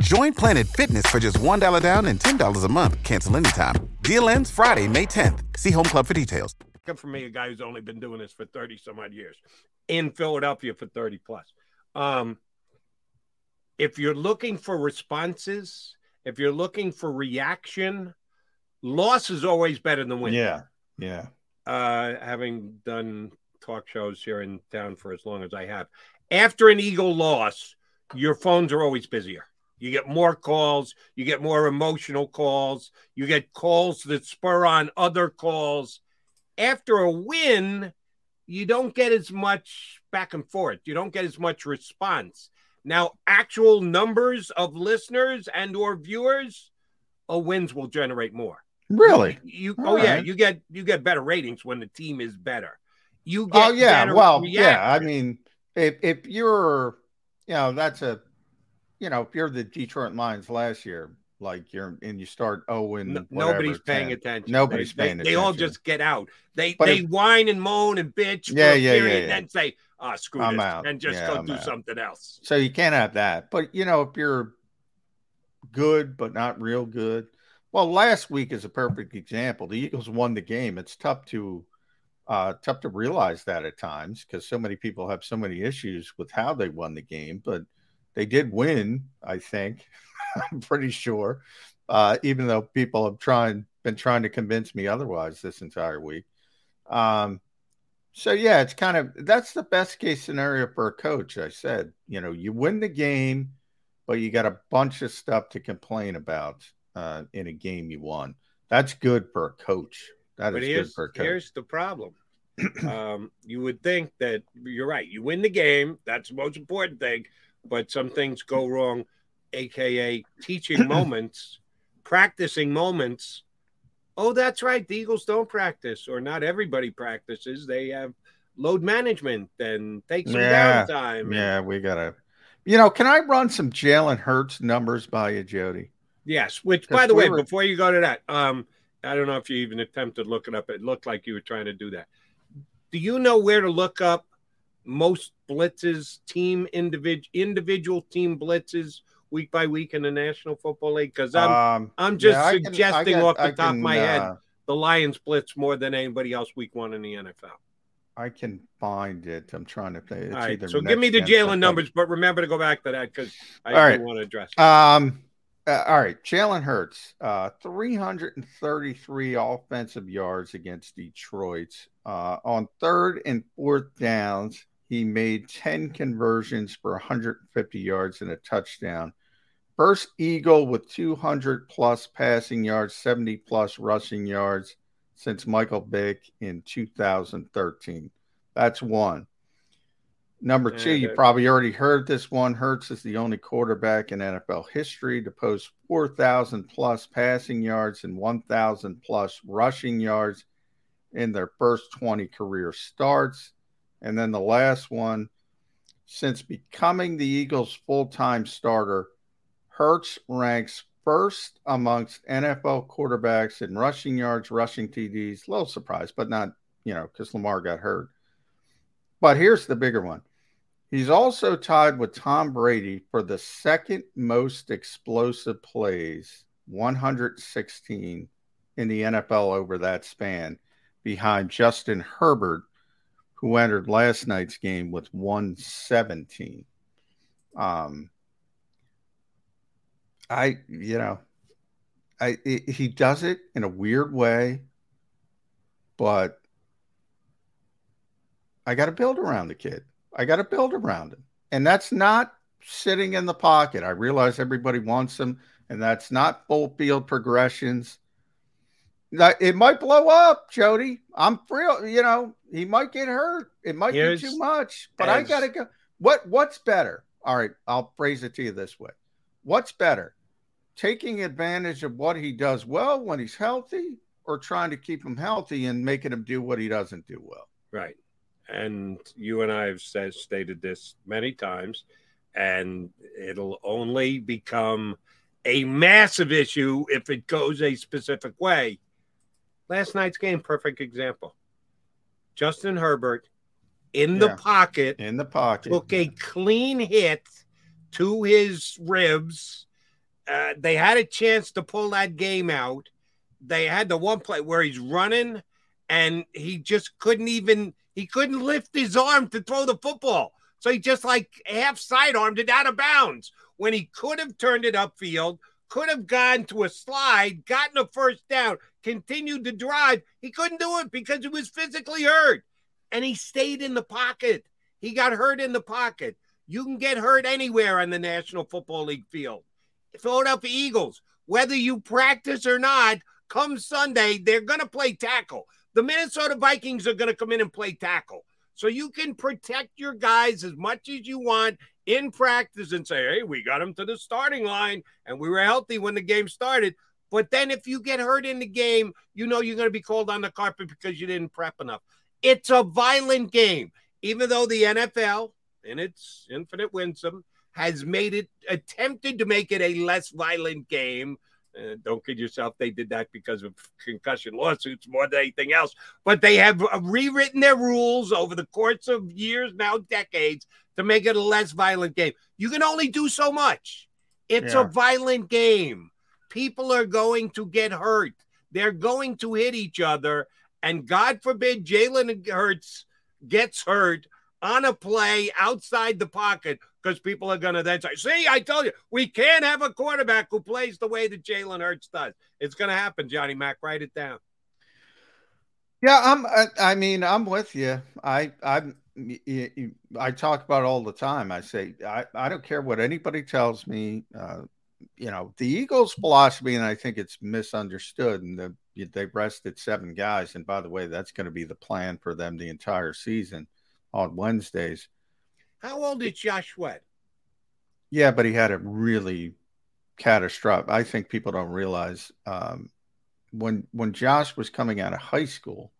Join Planet Fitness for just $1 down and $10 a month. Cancel anytime. Deal ends Friday, May 10th. See Home Club for details. Come from me, a guy who's only been doing this for 30 some odd years in Philadelphia for 30 plus. Um, if you're looking for responses, if you're looking for reaction, loss is always better than win. Yeah. Yeah. uh, having done talk shows here in town for as long as I have. After an Eagle loss, your phones are always busier. You get more calls, you get more emotional calls, you get calls that spur on other calls. After a win, you don't get as much back and forth. You don't get as much response. Now, actual numbers of listeners and or viewers, a wins will generate more. Really? You oh, All oh yeah, you get you get better ratings when the team is better. You oh, get Oh yeah. Well, yeah. I mean, if if you're, you know, that's a, you know, if you're the Detroit Lions last year, like you're and you start oh and No- nobody's paying 10, attention. Nobody's they, paying they, attention. They all just get out. They But they if- whine and moan and bitch for Yeah, a yeah, yeah, period yeah. and then say, "Ah, screw I'm this," out. and just Yeah, go I'm do out. something else. So you can't have that. But you know, if you're good but not real good, well, last week is a perfect example. The Eagles won the game. It's tough to uh tough to realize that at times because so many people have so many issues with how they won the game, but they did win, I think. I'm pretty sure. Uh, even though people have tried been trying to convince me otherwise this entire week. Um so yeah, it's kind of that's the best case scenario for a coach. I said, you know, you win the game, but you got a bunch of stuff to complain about uh, in a game you won. That's good for a coach. That but is good for a coach. here's the problem. um, you would think that you're right. You win the game. That's the most important thing. But some things go wrong, aka teaching moments, practicing moments. Oh, that's right. The Eagles don't practice, or not everybody practices. They have load management and take some yeah, downtime. yeah, we gotta. You know, can I run some Jalen Hurts numbers by you, Jody? Yes, Which, by the we way, were- before you go to that, um, I don't know if you even attempted to look it up. It looked like you were trying to do that. Do you know where to look up most blitzes, team individual individual team blitzes week by week in the National Football League? Because I'm Um, I'm just yeah, I can- suggesting off the I top of can, my head uh, the Lions blitz more than anybody else week one in the NFL. I can find it. I'm trying to think. It's All right, so give me the next gen or Jalen numbers, but remember to go back to that because I right. want to address. it. Um, uh, all right, Jalen Hurts, uh, 333 offensive yards against Detroit. Uh, on third and fourth downs, he made 10 conversions for 150 yards and a touchdown. First Eagle with 200 plus passing yards, 70 plus rushing yards since Michael Vick in 2013. That's one. Number two, you probably already heard this one. Hurts is the only quarterback in NFL history to post 4,000 plus passing yards and 1,000 plus rushing yards in their first 20 career starts. And then the last one, since becoming the Eagles' full time starter, Hurts ranks first amongst NFL quarterbacks in rushing yards, rushing TDs. Little surprise, but not, you know, because Lamar got hurt. But here's the bigger one. He's also tied with Tom Brady for the second most explosive plays, 116 in the NFL over that span, behind Justin Herbert, who entered last night's game with 117. Um, I, you know, I it, he does it in a weird way, but I got to build around the kid. I got to build around him, and that's not sitting in the pocket. I realize everybody wants him, and that's not full field progressions. It might blow up, Jody. I'm real. You know, he might get hurt. It might Here's, be too much. But I gotta go. What What's better? All right, I'll phrase it to you this way: What's better, taking advantage of what he does well when he's healthy, or trying to keep him healthy and making him do what he doesn't do well? Right. And you and I have said, stated this many times, and it'll only become a massive issue if it goes a specific way. Last night's game, perfect example. Justin Herbert in the pocket, in the pocket, took a clean hit to his ribs. Uh, they had a chance to pull that game out. They had the one play where he's running and he just couldn't even he couldn't lift his arm to throw the football. So he just like half sidearmed it out of bounds when he could have turned it upfield, could have gone to a slide, gotten a first down, continued to drive. He couldn't do it because he was physically hurt. And he stayed in the pocket. He got hurt in the pocket. You can get hurt anywhere on the National Football League field. Philadelphia Eagles, whether you practice or not, come Sunday, they're going to play tackle. The Minnesota Vikings are going to come in and play tackle. So you can protect your guys as much as you want in practice and say, hey, we got them to the starting line and we were healthy when the game started. But then if you get hurt in the game, you know you're going to be called on the carpet because you didn't prep enough. It's a violent game, even though the NFL, in its infinite winsome, has made it attempted to make it a less violent game. Uh, don't kid yourself, they did that because of concussion lawsuits more than anything else. But they have rewritten their rules over the course of years, now decades, to make it a less violent game. You can only do so much. It's yeah. a violent game. People are going to get hurt. They're going to hit each other. And God forbid Jalen Hurts gets hurt on a play outside the pocket because people are going to then say, see, I told you, we can't have a quarterback who plays the way that Jalen Hurts does. It's going to happen, Johnny Mac. Write it down. Yeah, I'm. I mean, I'm with you. I, I'm I talk about all the time. I say I, I don't care what anybody tells me. Uh, you know, the Eagles' philosophy, and I think it's misunderstood. And the, they rested seven guys, and by the way, that's going to be the plan for them the entire season on Wednesdays. How old is Josh Sweat? Yeah, but he had a really catastrophic. I think people don't realize um, when when Josh was coming out of high school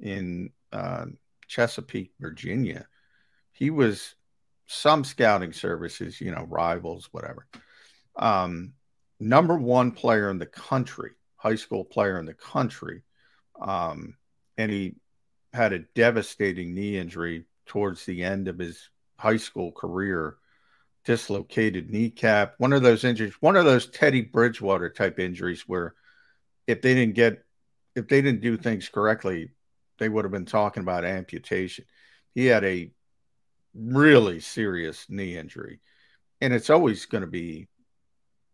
in uh, Chesapeake, Virginia. He was some scouting services, you know, rivals, whatever. Um, number one player in the country, high school player in the country. Um, and he had a devastating knee injury towards the end of his high school career, dislocated kneecap, one of those injuries, one of those Teddy Bridgewater type injuries where if they didn't get, if they didn't do things correctly, they would have been talking about amputation. He had a really serious knee injury, and it's always going to be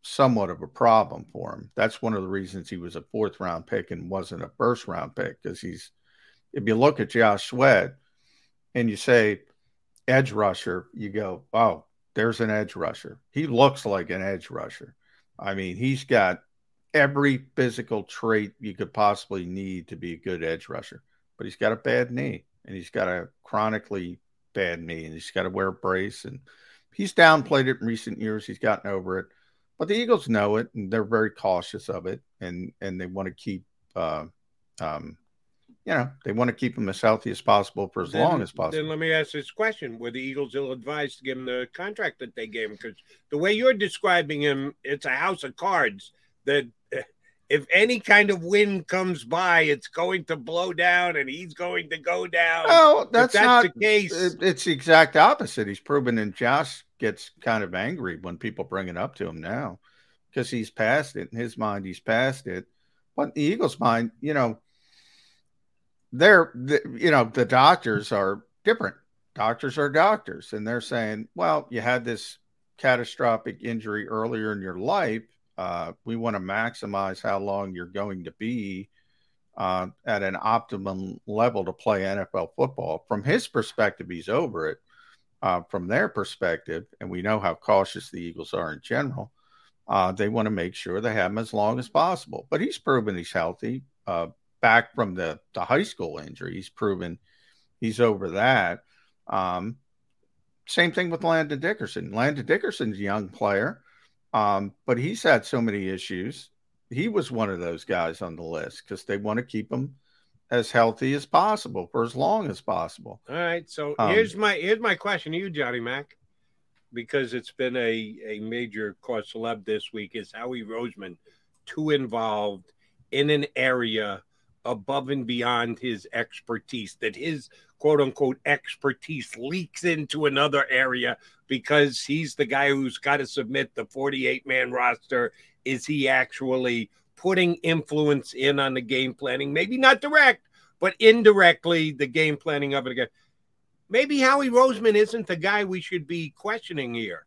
somewhat of a problem for him. That's one of the reasons he was a fourth round pick and wasn't a first round pick because he's, if you look at Josh Sweat and you say edge rusher, you go, oh, there's an edge rusher. He looks like an edge rusher. I mean, he's got every physical trait you could possibly need to be a good edge rusher but he's got a bad knee and he's got a chronically bad knee and he's got to wear a brace and he's downplayed it in recent years. He's gotten over it, but the Eagles know it and they're very cautious of it and and they want to keep uh, um, you know, they want to keep him as healthy as possible for as Then- long as possible. Then let me ask this question: Were the Eagles ill advised to give him the contract that they gave him? Because the way you're describing him, it's a house of cards that. If any kind of wind comes by, it's going to blow down, and he's going to go down. Oh, that's, that's not the case. it- It's the exact opposite. He's proven, and Josh gets kind of angry when people bring it up to him now because he's past it. In his mind, he's past it. But the Eagles' mind, you know, they're, the, you know, the doctors are different. Doctors are doctors, and they're saying, well, you had this catastrophic injury earlier in your life. Uh, we want to maximize how long you're going to be uh, at an optimum level to play NFL football. From his perspective, he's over it. Uh, from their perspective, and we know how cautious the Eagles are in general, uh, they want to make sure they have him as long as possible. But he's proven he's healthy. Uh, back from the, the high school injury, he's proven he's over that. Um, same thing with Landon Dickerson. Landon Dickerson's a young player, um, but he's had so many issues. He was one of those guys on the list because they want to keep him as healthy as possible for as long as possible. All right. So Um, here's my here's my question to you, Johnny Mac, because it's been a a major cause celeb this week. Is Howie Roseman too involved in an area above and beyond his expertise? That his quote unquote expertise leaks into another area because he's the guy who's got to submit the 48 man roster. Is he actually putting influence in on the game planning? Maybe not direct, but indirectly the game planning of it again. Maybe Howie Roseman isn't the guy we should be questioning here.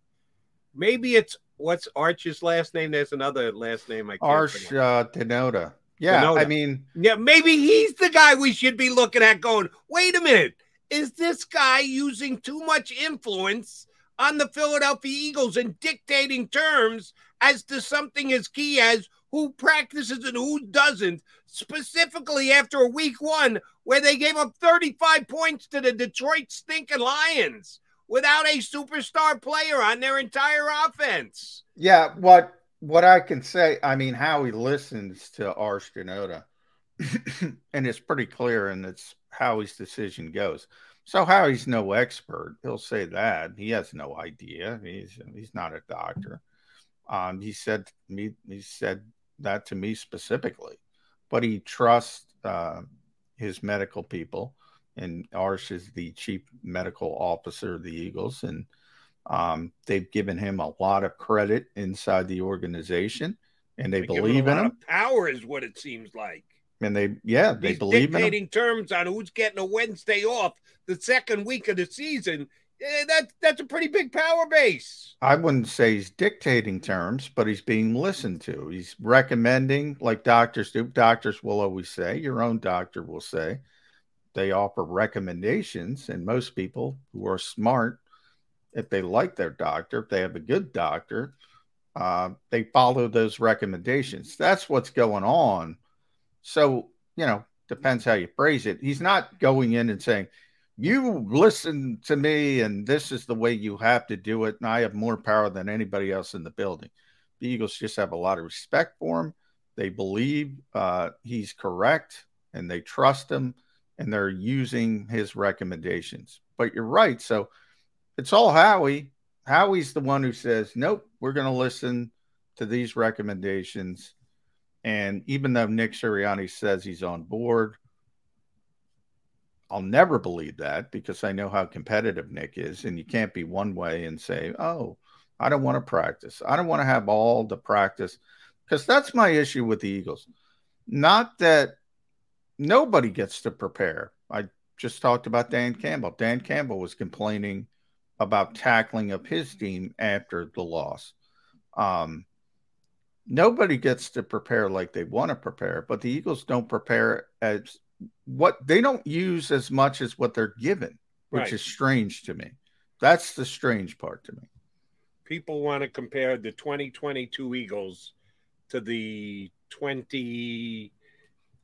Maybe it's what's Arsh's last name? There's another last name I can't pronounce. uh, Denoda. Yeah, Denoda. I mean, Yeah, maybe he's the guy we should be looking at going, wait a minute, is this guy using too much influence on the Philadelphia Eagles and dictating terms as to something as key as who practices and who doesn't, specifically after week one where they gave up 35 points to the Detroit stinking Lions without a superstar player on their entire offense? yeah. What what I can say, I mean, Howie listens to Arsh and it's pretty clear, and it's Howie's decision goes. So Howie's no expert. He'll say that he has no idea. He's he's not a doctor. Um, he said me, he said that to me specifically, but he trusts uh, his medical people, and Arsh is the chief medical officer of the Eagles, and um, they've given him a lot of credit inside the organization, and they him believe a in lot him, of power is what it seems like. and they yeah they He's believe in him. dictating terms on who's getting a Wednesday off the second week of the season. Eh, that that's a pretty big power base. I wouldn't say he's dictating terms, but he's being listened to. He's recommending, like doctors do. Doctors will always say, your own doctor will say, they offer recommendations. And most people who are smart, if they like their doctor, if they have a good doctor, uh, they follow those recommendations. That's what's going on. So, you know, depends how you phrase it. He's not going in and saying, you listen to me and this is the way you have to do it and i have more power than anybody else in the building. The eagles just have a lot of respect for him. They believe uh, he's correct and they trust him and they're using his recommendations. But you're right so it's all howie. Howie's the one who says nope we're going to listen to these recommendations. And even though nick sirianni says he's on board I'll never believe that because I know how competitive Nick is, and you can't be one way and say, "Oh, I don't want to practice. I don't want to have all the practice," because that's my issue with the Eagles. Not that nobody gets to prepare. I just talked about Dan Campbell. Dan Campbell was complaining about tackling of his team after the loss. Um, nobody gets to prepare like they want to prepare, but the Eagles don't prepare as what they don't use as much as what they're given, which Right. is strange to me. That's the strange part to me. People want to compare the 2022 Eagles to the 20,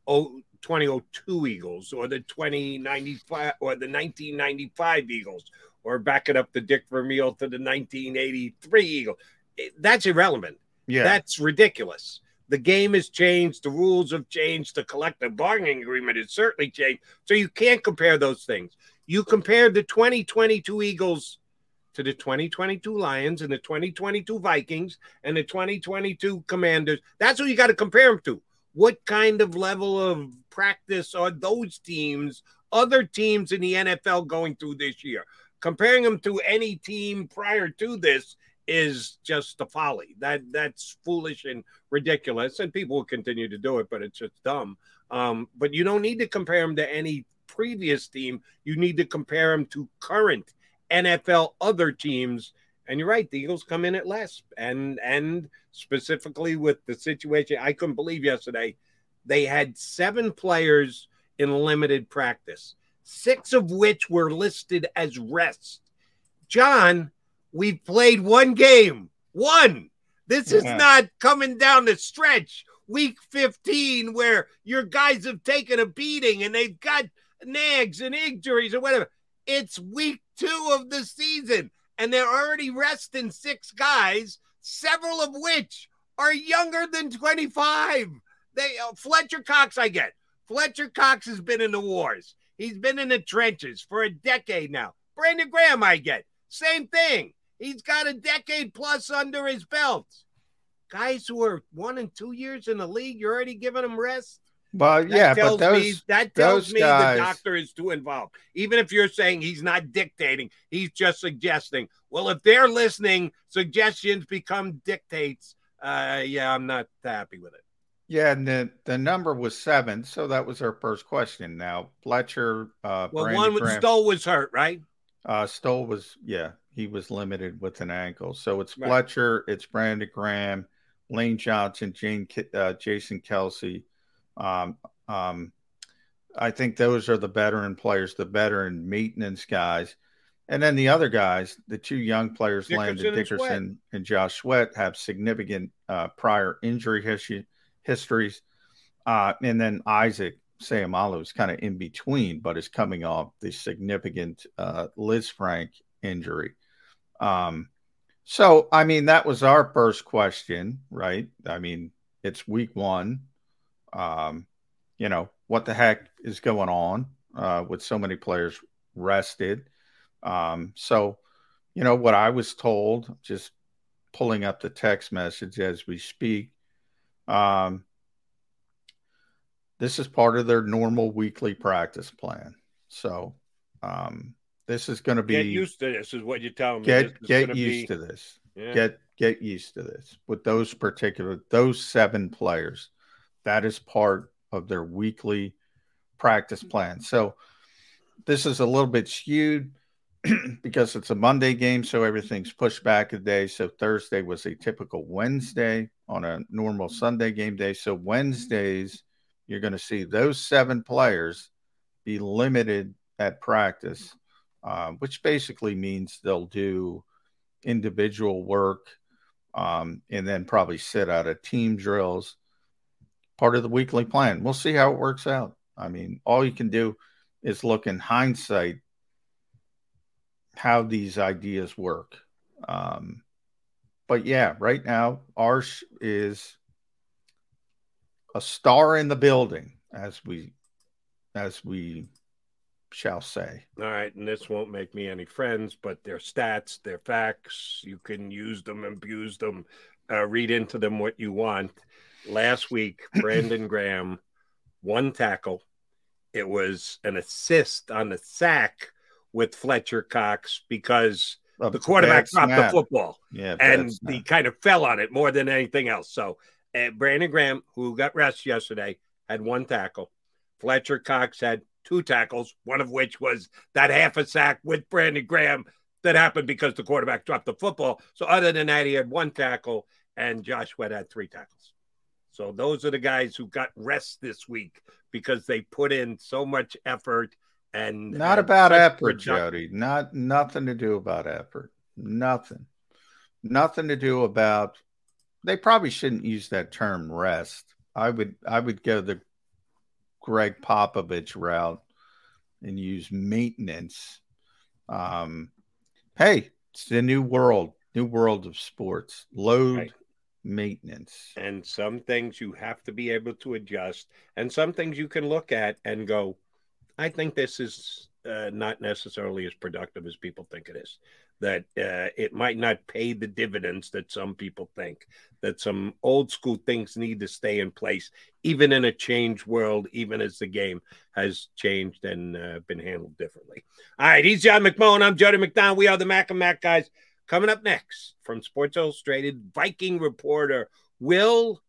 oh, 2002 Eagles or the 2095 or the 1995 Eagles or back it up to Dick Vermeil to the 1983 Eagles. It- That's irrelevant. Yeah. That's ridiculous. The game has changed, the rules have changed, the collective bargaining agreement has certainly changed. So you can't compare those things. You compare the 2022 Eagles to the 2022 Lions and the 2022 Vikings and the 2022 Commanders. That's what you got to compare them to. What kind of level of practice are those teams, other teams in the NFL going through this year? Comparing them to any team prior to this is just a folly. That that's foolish and ridiculous, and people will continue to do it, but it's just dumb. Um, but you don't need to compare them to any previous team. You need to compare them to current NFL other teams. And you're right, the Eagles come in at less. And and specifically with the situation, I couldn't believe yesterday they had seven players in limited practice, six of which were listed as rest. John, we've played one game. One. This is Yeah. not coming down the stretch. Week 15, where your guys have taken a beating and they've got nags and injuries or whatever. It's week two of the season, and they're already resting six guys, several of which are younger than 25. They uh, Fletcher Cox, I get. Fletcher Cox has been in the wars. He's been in the trenches for a decade now. Brandon Graham, I get. Same thing. He's got a decade plus under his belt. Guys who are one and two years in the league, you're already giving them rest. But That yeah, but those me, that tells me guys, the doctor is too involved. Even if you're saying he's not dictating, he's just suggesting. Well, if they're listening, suggestions become dictates. Uh, yeah, I'm not happy with it. Yeah, and the, the number was seven, so that was our first question. Now Fletcher, uh, Well, Brandon one with Graham- Stoll was hurt, right? Uh, Stoll was, yeah, he was limited with an ankle. So it's Right. Fletcher, it's Brandon Graham, Lane Johnson, Jane, uh, Jason Kelce. Um, um, I think those are the veteran players, the veteran maintenance guys. And then the other guys, the two young players, Landon Dickerson and Dickerson and, Josh Sweat, have significant uh, prior injury history, histories. Uh, and then Isaac Seumalo is kind of in between, but is coming off the significant uh, Lisfranc injury. Um, so, I mean, that was our first question, right? I mean, it's week one. Um, you know, what the heck is going on uh, with so many players rested? Um, so, you know, what I was told, just pulling up the text message as we speak, um, this is part of their normal weekly practice plan. So, um, this is going to be Get used to this, is what you're telling me. get get used be- to this. Yeah. Get get used to this with those particular those seven players. That is part of their weekly practice mm-hmm. plan. So this is a little bit skewed because it's a Monday game, so everything's pushed back a day. So Thursday was a typical Wednesday on a normal mm-hmm. Sunday game day. So mm-hmm. Wednesdays, you're going to see those seven players be limited at practice, uh, which basically means they'll do individual work um, and then probably sit out of team drills. Part of the weekly plan. We'll see how it works out. I mean, all you can do is look in hindsight how these ideas work. Um, but yeah, right now, Arsh is a star in the building, as we as we shall say. All right, and this won't make me any friends, but they're stats, they're facts. You can use them, abuse them, uh, read into them what you want. Last week, Brandon Graham, one tackle. It was an assist on the sack with Fletcher Cox because A the quarterback dropped snap. the football. Yeah, and he kind of fell on it more than anything else. So uh, Brandon Graham, who got rest yesterday, had one tackle. Fletcher Cox had two tackles, one of which was that half a sack with Brandon Graham that happened because the quarterback dropped the football. So other than that, he had one tackle, and Josh Sweat had three tackles. So those are the guys who got rest this week because they put in so much effort and Not about effort, produc- Jody. Not nothing to do about effort. Nothing. Nothing to do about they probably shouldn't use that term rest. I would I would go the Gregg Popovich route and use maintenance. Um hey, it's the new world, new world of sports. Load, Right. maintenance. And some things you have to be able to adjust, and some things you can look at and go, I think this is uh, not necessarily as productive as people think it is. That uh, it might not pay the dividends that some people think. That some old school things need to stay in place, even in a changed world, even as the game has changed and uh, been handled differently. All right, he's John McMullen. I'm Jody McDonald. We are the Mac and Mac guys. Coming up next from Sports Illustrated, Viking reporter Will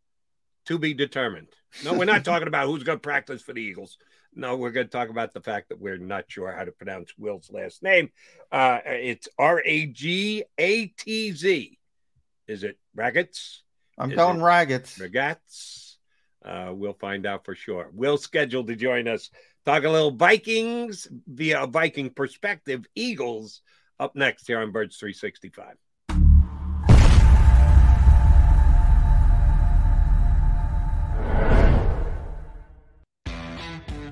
to be determined. No, we're not talking about who's going to practice for the Eagles. No, we're going to talk about the fact that we're not sure how to pronounce Will's last name. Uh, it's R A G A T Z. Is it Raggets? I'm Is going Raggets. Ragats. Uh, we'll find out for sure. Will's scheduled to join us. Talk a little Vikings via a Viking perspective. Eagles up next here on Birds 365.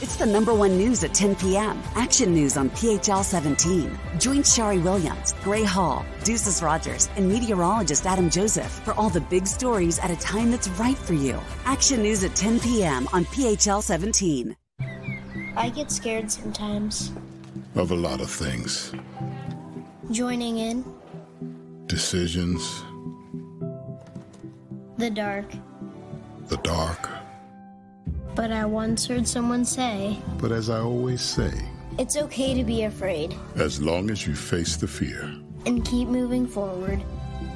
It's the number one news at 10 p.m. Action News on PHL 17. Join Sharrie Williams, Gray Hall, Ducis Rodgers, and meteorologist Adam Joseph for all the big stories at a time that's right for you. Action News at 10 p.m. on PHL 17. I get scared sometimes. Of a lot of things. Joining in Decisions, the dark. the dark. But I once heard someone say, But as I always say, it's okay to be afraid as long as you face the fear. and keep moving forward.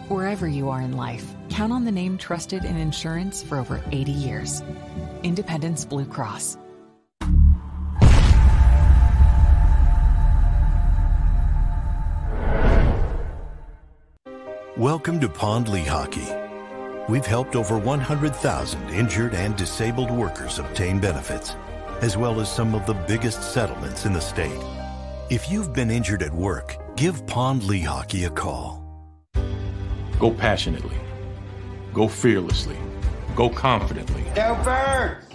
Wherever you are in life, count on the name trusted in insurance for over 80 years Independence Blue Cross. Welcome to Pond Lehocky. We've helped over 100,000 injured and disabled workers obtain benefits, as well as some of the biggest settlements in the state. If you've been injured at work, give Pond Lehocky a call. Go passionately. Go fearlessly. Go confidently. Go Birds!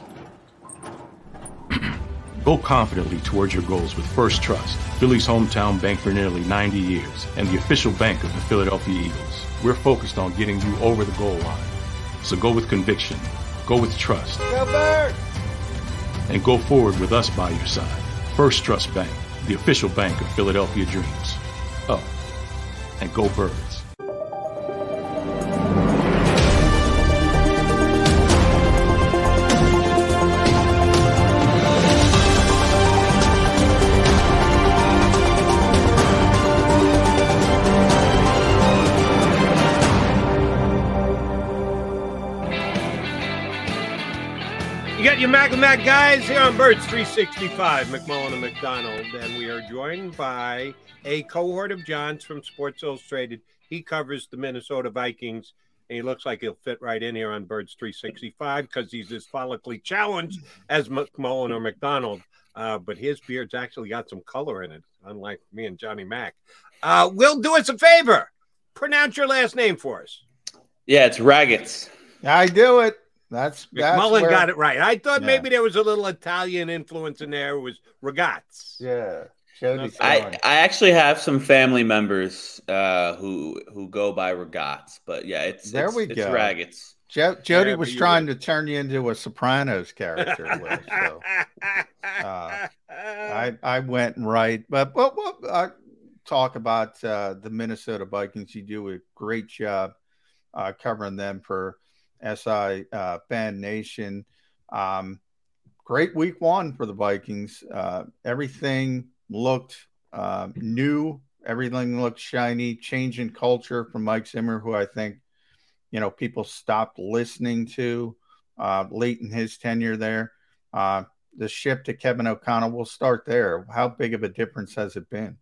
Go confidently towards your goals with First Trust, Philly's hometown bank for nearly 90 years, and the official bank of the Philadelphia Eagles. We're focused on getting you over the goal line. So go with conviction, go with trust, Go and go forward with us by your side. First Trust Bank, the official bank of Philadelphia Dreams. Up and go birds. Your Mac and Mac guys here on Birds 365, McMullen and McDonald. And we are joined by a cohort of Johns from Sports Illustrated. He covers the Minnesota Vikings, and he looks like he'll fit right in here on Birds 365 because he's as follically challenged as McMullen or McDonald. Uh, but his beard's actually got some color in it, unlike me and Johnny Mac. Uh, Will, do us a favor. Pronounce your last name for us. Yeah, it's Raggets. I do it. That's, that's McMullen where- got it right. I thought Yeah. maybe there was a little Italian influence in there. It was Ragazzi. Yeah. Jody's I. I actually have some family members uh, who who go by Regats, but yeah, it's There it's, we it's go. Raggets. Jo- Jody Yeah, was but you trying to turn you into a Sopranos character. Will, so uh, I I went right, but well, well uh, talk about uh, the Minnesota Vikings. You do a great job uh, covering them for SI uh, Fan Nation. Um, great week one for the Vikings. Uh, everything looked uh, new. Everything looked shiny. Change in culture from Mike Zimmer, who I think, you know, people stopped listening to uh, late in his tenure there. Uh, the shift to Kevin O'Connell. We'll start there. How big of a difference has it been?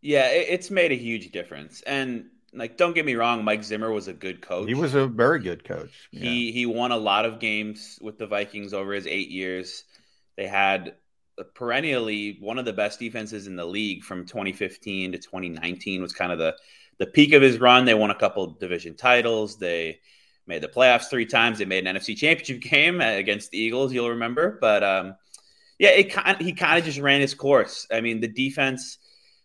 Yeah, it's made a huge difference. And like, don't get me wrong, Mike Zimmer was a good coach. He was a very good coach. Yeah. He he won a lot of games with the Vikings over his eight years. They had perennially one of the best defenses in the league from 2015 to 2019 was kind of the the peak of his run. They won a couple division titles. They made the playoffs three times. They made an NFC Championship game against the Eagles. You'll remember, but um, yeah, it kind he kind of just ran his course. I mean, the defense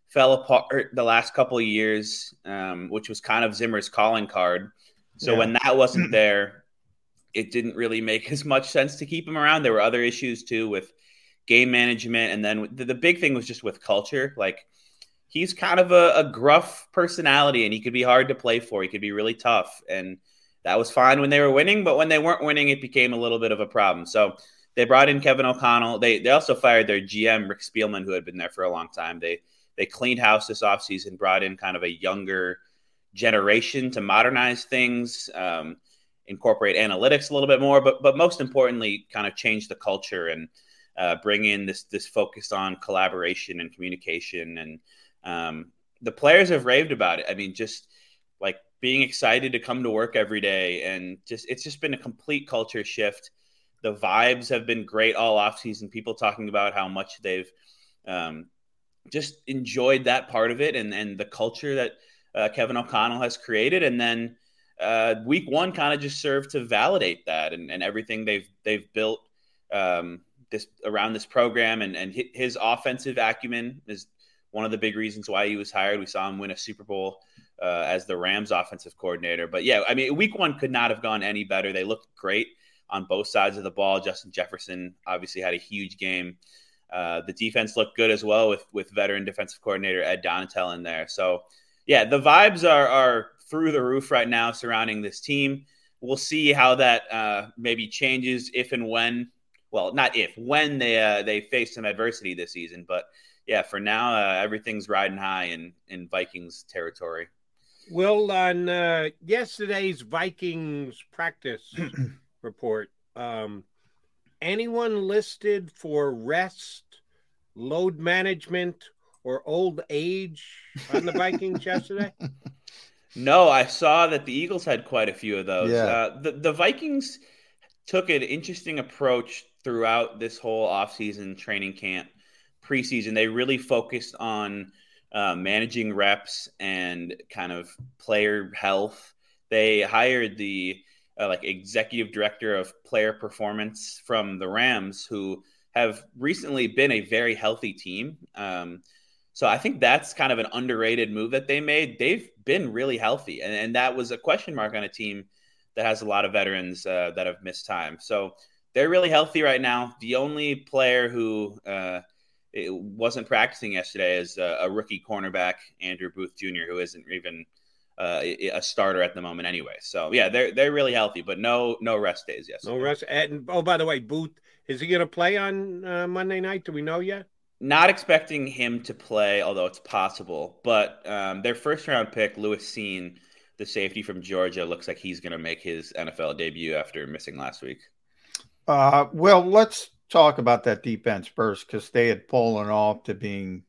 fell apart the last couple of years, um, which was kind of Zimmer's calling card. So yeah. when that wasn't there, it didn't really make as much sense to keep him around. There were other issues too with game management, and then the, the big thing was just with culture. Like he's kind of a, a gruff personality, and he could be hard to play for. He could be really tough, and that was fine when they were winning, but when they weren't winning, it became a little bit of a problem. So they brought in Kevin O'Connell. They they also fired their GM Rick Spielman, who had been there for a long time. They they cleaned house this offseason, brought in kind of a younger generation to modernize things, um, incorporate analytics a little bit more, but but most importantly, kind of change the culture and uh, bring in this this focus on collaboration and communication. And um, the players have raved about it. I mean, just like being excited to come to work every day and just it's just been a complete culture shift the vibes have been great all offseason. people talking about how much they've um, just enjoyed that part of it and and the culture that uh, kevin o'connell has created and then uh, week one kind of just served to validate that and, and everything they've they've built um, this around this program and and his offensive acumen is one of the big reasons why he was hired we saw him win a super bowl uh, as the Rams offensive coordinator. But yeah, I mean, week one could not have gone any better. They looked great on both sides of the ball. Justin Jefferson obviously had a huge game. Uh, the defense looked good as well with with veteran defensive coordinator Ed Donatell in there. So yeah, the vibes are are through the roof right now surrounding this team. We'll see how that uh, maybe changes if and when. Well, not if when they uh, they face some adversity this season, but yeah, for now uh, everything's riding high in in Vikings territory. Well, on uh, yesterday's Vikings practice report, um, anyone listed for rest, load management, or old age on the Vikings yesterday? No, I saw that the Eagles had quite a few of those. Yeah. Uh, the, the Vikings took an interesting approach throughout this whole offseason training camp preseason. They really focused on – uh, managing reps and kind of player health. They hired the uh, like executive director of player performance from the Rams, who have recently been a very healthy team. Um, so I think that's kind of an underrated move that they made. They've been really healthy, and, and that was a question mark on a team that has a lot of veterans uh, that have missed time. So they're really healthy right now. The only player who uh, wasn't practicing yesterday as a, a, rookie cornerback, Andrew Booth Jr., who isn't even uh, a starter at the moment anyway. So yeah, they're they're really healthy, but no no rest days yesterday. No rest. And oh, by the way, Booth is he going to play on uh, Monday night? Do we know yet? Not expecting him to play, although it's possible. But um, their first round pick, Lewis Cine, the safety from Georgia, looks like he's going to make his NFL debut after missing last week. Uh, well, let's talk about that defense first because they had fallen off to being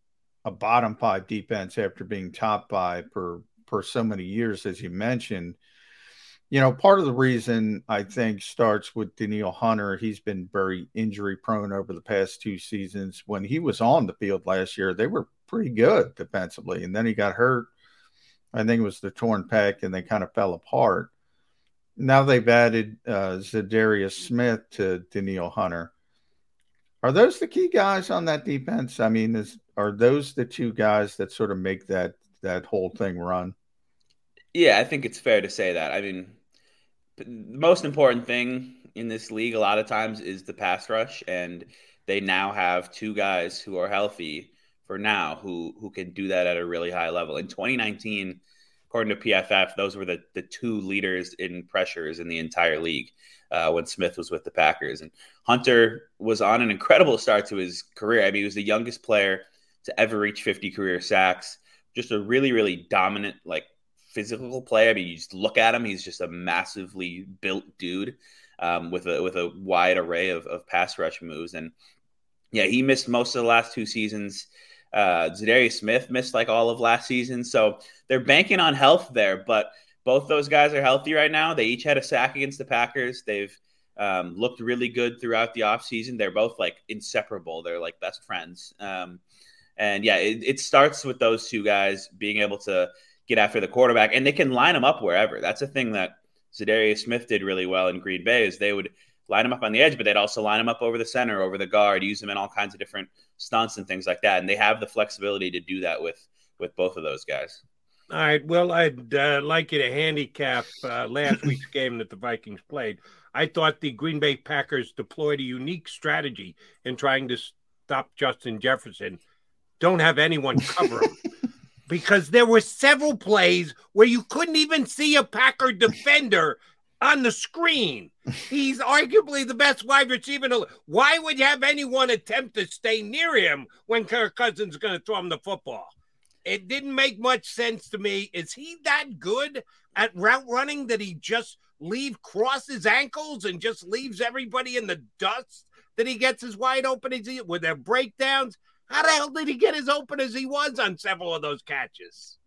a bottom five defense after being top five for for so many years, as you mentioned. You know, part of the reason I think starts with Danielle Hunter. He's been very injury prone over the past two seasons. When he was on the field last year, they were pretty good defensively, and then he got hurt. I think it was the torn pec, and they kind of fell apart. Now they've added uh, Za'Darius Smith to Danielle Hunter are those the key guys on that defense? I mean, is are those the two guys that sort of make that that whole thing run? Yeah, I think it's fair to say that. I mean, the most important thing in this league a lot of times is the pass rush, and they now have two guys who are healthy for now who who can do that at a really high level. In 2019, according to PFF, those were the the two leaders in pressures in the entire league uh, when Smith was with the Packers. And Hunter was on an incredible start to his career. I mean, he was the youngest player to ever reach 50 career sacks. Just a really, really dominant, like physical play. I mean, you just look at him; he's just a massively built dude um, with a with a wide array of, of pass rush moves. And yeah, he missed most of the last two seasons. Uh, Za'Darius Smith missed like all of last season, so they're banking on health there. But both those guys are healthy right now. They each had a sack against the Packers. They've um, looked really good throughout the offseason. They're both like inseparable. They're like best friends. Um, and yeah, it, it, starts with those two guys being able to get after the quarterback, and they can line them up wherever. That's a thing that Za'Darius Smith did really well in Green Bay is they would line them up on the edge, but they'd also line them up over the center, over the guard, use them in all kinds of different stunts and things like that. And they have the flexibility to do that with with both of those guys. All right. Well, I'd uh, like you to handicap uh, last week's game that the Vikings played. I thought the Green Bay Packers deployed a unique strategy in trying to stop Justin Jefferson. Don't have anyone cover him. because there were several plays where you couldn't even see a Packer defender on the screen. He's arguably the best wide receiver. Why would you have anyone attempt to stay near him when Kirk Cousins is going to throw him the football? It didn't make much sense to me. Is he that good at route running that he just leave cross his ankles and just leaves everybody in the dust that he gets as wide open as he with their breakdowns? How the hell did he get as open as he was on several of those catches?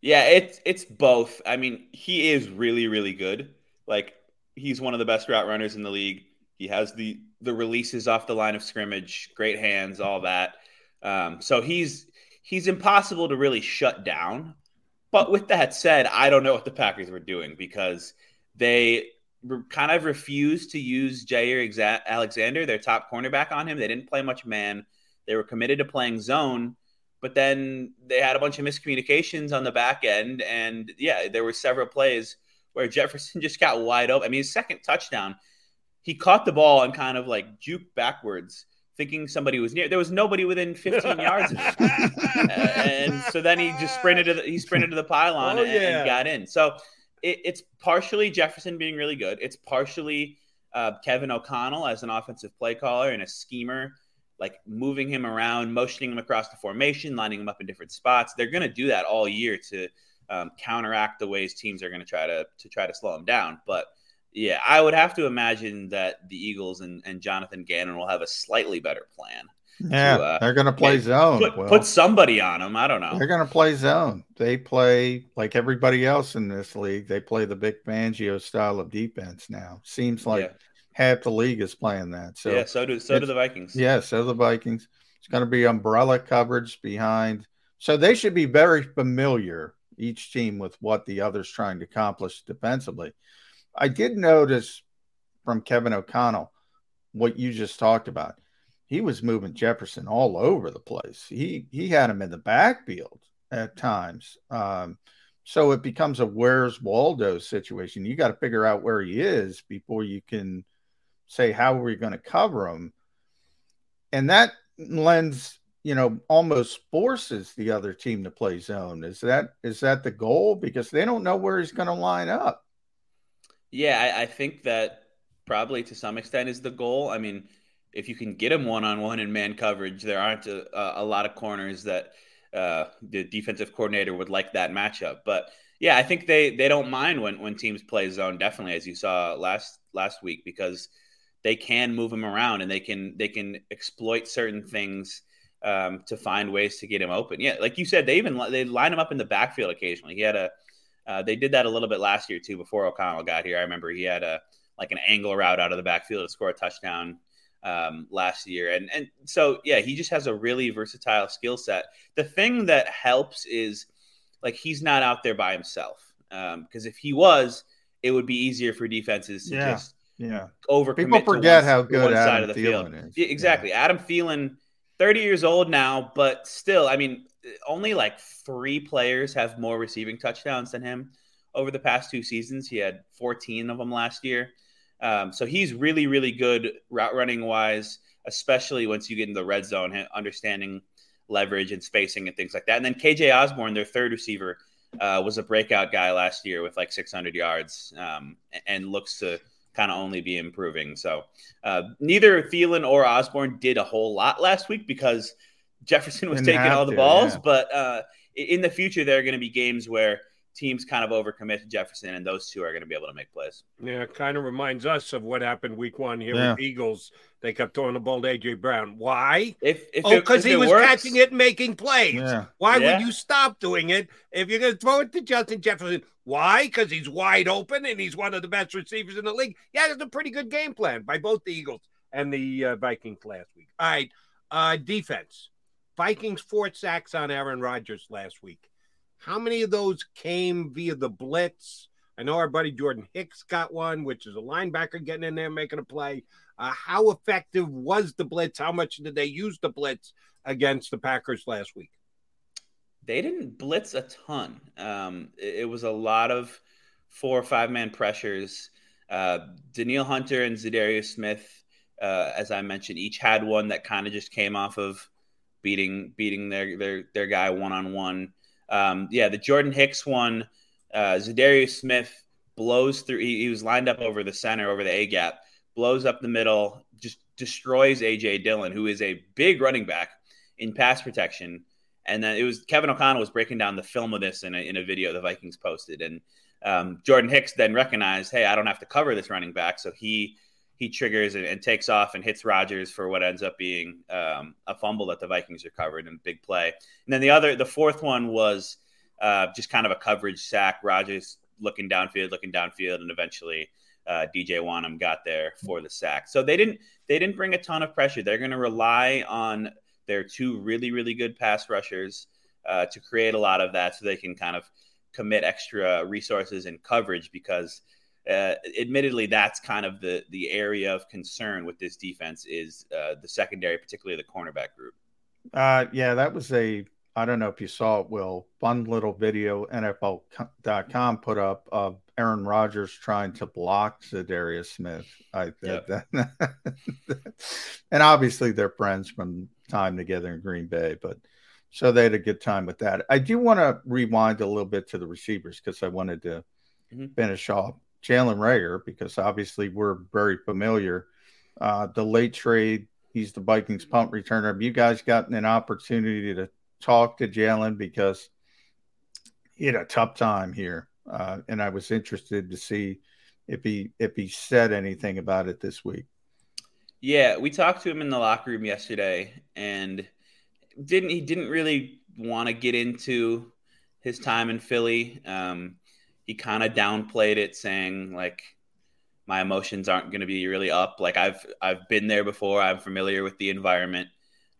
Yeah, it's it's both. I mean, he is really really good. Like he's one of the best route runners in the league. He has the the releases off the line of scrimmage, great hands, all that. Um, so he's he's impossible to really shut down. But with that said, I don't know what the Packers were doing because they kind of refused to use Jaire Alexander, their top cornerback, on him. They didn't play much man. They were committed to playing zone, but then they had a bunch of miscommunications on the back end. And yeah, there were several plays where Jefferson just got wide open. I mean, his second touchdown, he caught the ball and kind of like juked backwards thinking somebody was near. There was nobody within 15 yards of him, and so then he just sprinted to the, he sprinted to the pylon oh, and, yeah. and, got in. So it, it's partially Jefferson being really good. It's partially uh, Kevin O'Connell as an offensive play caller and a schemer, like moving him around, motioning him across the formation, lining him up in different spots. They're going to do that all year to um, counteract the ways teams are going to try to to try to slow him down, but yeah, I would have to imagine that the Eagles and, and Jonathan Gannon will have a slightly better plan. Yeah, to, uh, they're going to play zone. Put, put, somebody on them. I don't know. They're going to play zone. They play like everybody else in this league. They play the big Fangio style of defense now. Seems like yeah. Half the league is playing that. So yeah, so do so do the Vikings. Yeah, so the Vikings. It's going to be umbrella coverage behind. So they should be very familiar each team with what the other's trying to accomplish defensively. I did notice from Kevin O'Connell what you just talked about. He was moving Jefferson all over the place. He he had him in the backfield at times. Um, so it becomes a where's Waldo situation. You got to figure out where he is before you can say how are we going to cover him. And that lends, you know, almost forces the other team to play zone. Is that is that the goal? Because they don't know where he's going to line up. Yeah, I, I, think that probably to some extent is the goal. I mean, if you can get him one on one in man coverage, there aren't a, a lot of corners that uh, the defensive coordinator would like that matchup. But yeah, I think they they don't mind when when teams play zone. Definitely, as you saw last last week, because they can move him around and they can they can exploit certain things um, to find ways to get him open. Yeah, like you said, they even they line him up in the backfield occasionally. He had a uh, they did that a little bit last year too. Before O'Connell got here, I remember he had a like an angle route out of the backfield to score a touchdown um, last year, and and so yeah, he just has a really versatile skill set. The thing that helps is like he's not out there by himself because um, if he was, it would be easier for defenses to yeah. just yeah over. People forget one, how good one Adam side of the Thielen field is. Exactly, yeah. Adam Thielen, thirty years old now, but still, I mean, only like three players have more receiving touchdowns than him over the past two seasons. He had 14 of them last year. Um, so he's really, really good route running wise, especially once you get in the red zone, understanding leverage and spacing and things like that. And then KJ Osborn, their third receiver, uh, was a breakout guy last year with like 600 yards um, and looks to kind of only be improving. So uh, neither Thielen or Osborn did a whole lot last week because Jefferson was Didn't taking all the to, balls. yeah. But uh, in the future, there are going to be games where teams kind of overcommit to Jefferson, and those two are going to be able to make plays. Yeah, it kind of reminds us of what happened week one here Yeah. with Eagles. They kept throwing the ball to AJ Brown. Why? If, if oh, because he was works- catching it and making plays. Yeah. Why Yeah. would you stop doing it if you're going to throw it to Justin Jefferson? Why? Because he's wide open and he's one of the best receivers in the league. Yeah, it's a pretty good game plan by both the Eagles and the uh, Vikings last week. All right, uh, defense. Vikings four sacks on Aaron Rodgers last week. How many of those came via the blitz? I know our buddy Jordan Hicks got one, which is a linebacker getting in there making a play. Uh, how effective was the blitz? How much did they use the blitz against the Packers last week? They didn't blitz a ton. Um, it, it was a lot of four or five man pressures. Uh, Danielle Hunter and Za'Darius Smith, uh, as I mentioned, each had one that kind of just came off of beating beating their their their guy one on one. Yeah, the Jordan Hicks one, uh, Za'Darius Smith blows through. He, he was lined up over the center, over the A gap, blows up the middle, just destroys AJ Dillon, who is a big running back in pass protection. And then it was Kevin O'Connell was breaking down the film of this in a, in a video the Vikings posted, and um, Jordan Hicks then recognized, hey, I don't have to cover this running back, so he he triggers and, and takes off and hits Rodgers for what ends up being um, a fumble that the Vikings recovered and big play. And then the other, the fourth one was uh, just kind of a coverage sack. Rodgers looking downfield, looking downfield, and eventually uh, DJ Wonnum got there for the sack. So they didn't they didn't bring a ton of pressure. They're going to rely on their two really really good pass rushers uh, to create a lot of that, so they can kind of commit extra resources and coverage because. Uh, admittedly, that's kind of the the area of concern with this defense is uh, the secondary, particularly the cornerback group. Uh, yeah, that was a. I don't know if you saw it, Will. Fun little video NFL.com put up of Aaron Rodgers trying to block Za'Darius Smith. I Yep. that, and obviously they're friends from time together in Green Bay, but so they had a good time with that. I do want to rewind a little bit to the receivers because I wanted to Mhm. finish off Jalen Reagor because obviously we're very familiar. Uh, the late trade, he's the Vikings punt returner. Have you guys gotten an opportunity to talk to Jalen because he had a tough time here, uh, and I was interested to see if he if he said anything about it this week. Yeah, we talked to him in the locker room yesterday, and didn't he didn't really want to get into his time in Philly. Um, he kind of downplayed it, saying like my emotions aren't going to be really up. Like I've I've been there before. I'm familiar with the environment.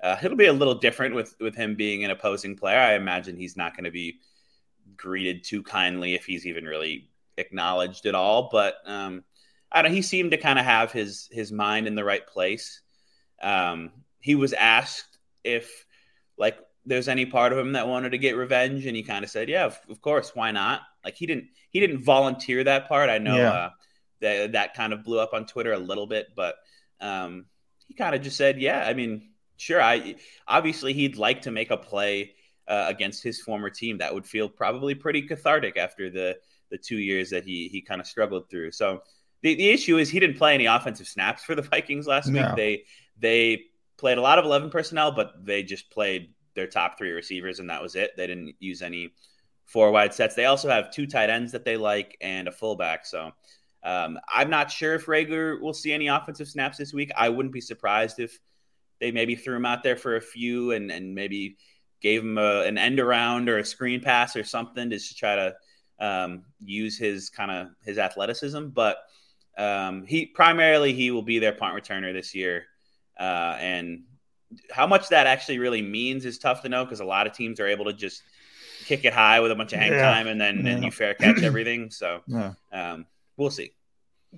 Uh, it'll be a little different with with him being an opposing player. I imagine he's not going to be greeted too kindly if he's even really acknowledged at all. But um, I don't. He seemed to kind of have his his mind in the right place. Um, he was asked if like there's any part of him that wanted to get revenge, and he kind of said, "Yeah, of, of course, why not?" Like he didn't he didn't volunteer that part. I know Yeah. uh, that that kind of blew up on Twitter a little bit, but um, he kind of just said, "Yeah, I mean, sure. I obviously he'd like to make a play uh, against his former team. That would feel probably pretty cathartic after the the two years that he he kind of struggled through. So the the issue is he didn't play any offensive snaps for the Vikings last No. week. They they played a lot of eleven personnel, but they just played their top three receivers, and that was it. They didn't use any four wide sets. They also have two tight ends that they like and a fullback. So um, I'm not sure if Reagor will see any offensive snaps this week. I wouldn't be surprised if they maybe threw him out there for a few and, and maybe gave him a, an end around or a screen pass or something just to try to um, use his kind of his athleticism. But um, he primarily he will be their punt returner this year, uh, and how much that actually really means is tough to know because a lot of teams are able to just kick it high with a bunch of hang Yeah. time and then and Yeah. you fair catch everything. So Yeah. um, we'll see.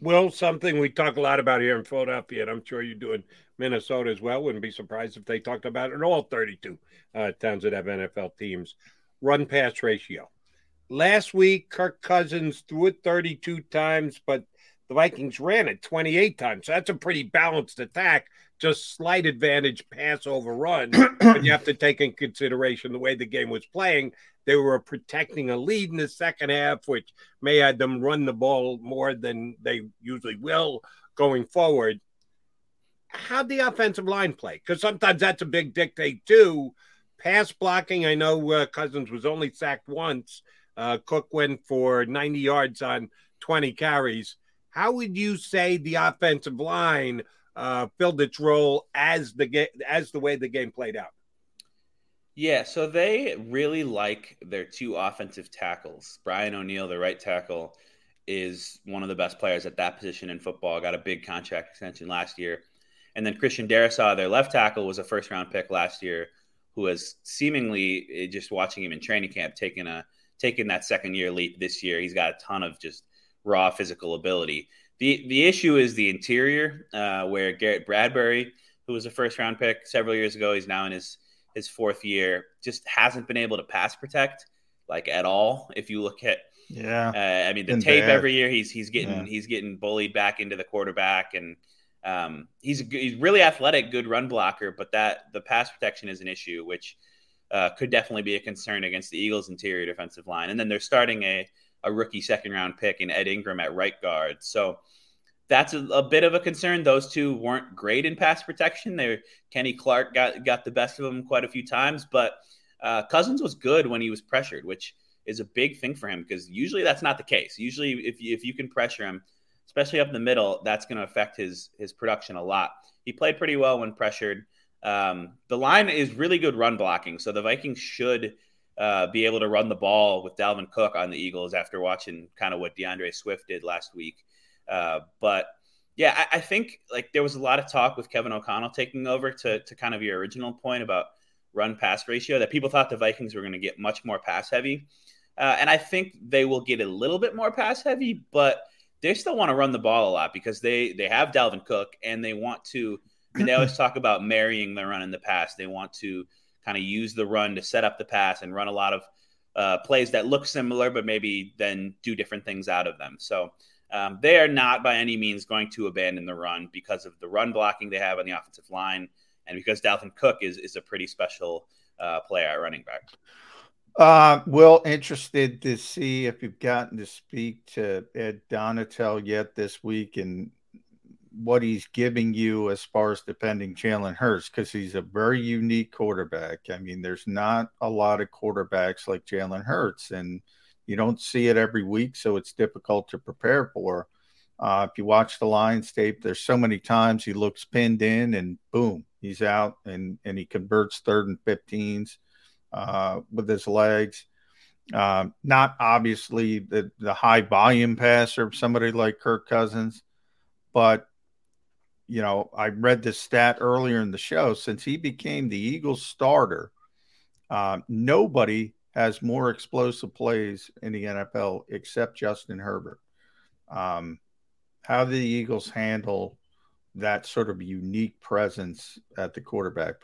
Will, something we talk a lot about here in Philadelphia, and I'm sure you're in Minnesota as well. Wouldn't be surprised if they talked about it in all 32 uh, towns that have NFL teams. Run pass ratio. Last week, Kirk Cousins threw it 32 times, but the Vikings ran it 28 times. So that's a pretty balanced attack, just slight advantage pass over run. but you have to take in consideration the way the game was playing. They were protecting a lead in the second half, which may have them run the ball more than they usually will going forward. How'd the offensive line play? Because sometimes that's a big dictate too. Pass blocking, I know uh, Cousins was only sacked once. Uh, Cook went for 90 yards on 20 carries. How would you say the offensive line uh, filled its role as the game as the way the game played out? Yeah, so they really like their two offensive tackles. Brian O'Neill, the right tackle, is one of the best players at that position in football. Got a big contract extension last year. And then Christian Darrisaw, their left tackle, was a first round pick last year, who has seemingly eh, just watching him in training camp taken a taken that second year leap this year. He's got a ton of just raw physical ability. The the issue is the interior, uh, where Garrett Bradbury, who was a first round pick several years ago, he's now in his his fourth year, just hasn't been able to pass protect like at all. If you look at yeah, uh, I mean the Been tape bad. every year, he's he's getting Yeah. he's getting bullied back into the quarterback, and um, he's he's really athletic, good run blocker, but that the pass protection is an issue, which uh, could definitely be a concern against the Eagles' interior defensive line. And then they're starting a a rookie second round pick in Ed Ingram at right guard, so that's a, a bit of a concern. Those two weren't great in pass protection. They Kenny Clark got got the best of them quite a few times, but uh, Cousins was good when he was pressured, which is a big thing for him because usually that's not the case. Usually, if you, if you can pressure him, especially up in the middle, that's going to affect his his production a lot. He played pretty well when pressured. Um, the line is really good run blocking, so the Vikings should uh, be able to run the ball with Dalvin Cook on the Eagles after watching kind of what D'Andre Swift did last week. Uh, but yeah, I, I think like there was a lot of talk with Kevin O'Connell taking over to to kind of your original point about run pass ratio that people thought the Vikings were going to get much more pass heavy. Uh, and I think they will get a little bit more pass heavy, but they still want to run the ball a lot because they they have Dalvin Cook and they want to. And they always talk about marrying the run in the past. They want to kind of use the run to set up the pass and run a lot of uh, plays that look similar, but maybe then do different things out of them. So um, they are not by any means going to abandon the run because of the run blocking they have on the offensive line, and because Dalvin Cook is is a pretty special uh, player at running back. Uh, Will, interested to see if you've gotten to speak to Ed Donatell yet this week and what he's giving you as far as defending Jalen Hurts because he's a very unique quarterback. I mean, there's not a lot of quarterbacks like Jalen Hurts, and you don't see it every week, so it's difficult to prepare for. Uh, if you watch the Lions tape, there's so many times he looks pinned in and boom, he's out and, and he converts third and 15s uh, with his legs. Um, not obviously the, the high volume passer of somebody like Kirk Cousins, but you know, I read this stat earlier in the show. Since he became the Eagles starter, uh, nobody has more explosive plays in the NFL except Justin Herbert. Um, how do the Eagles handle that sort of unique presence at the quarterback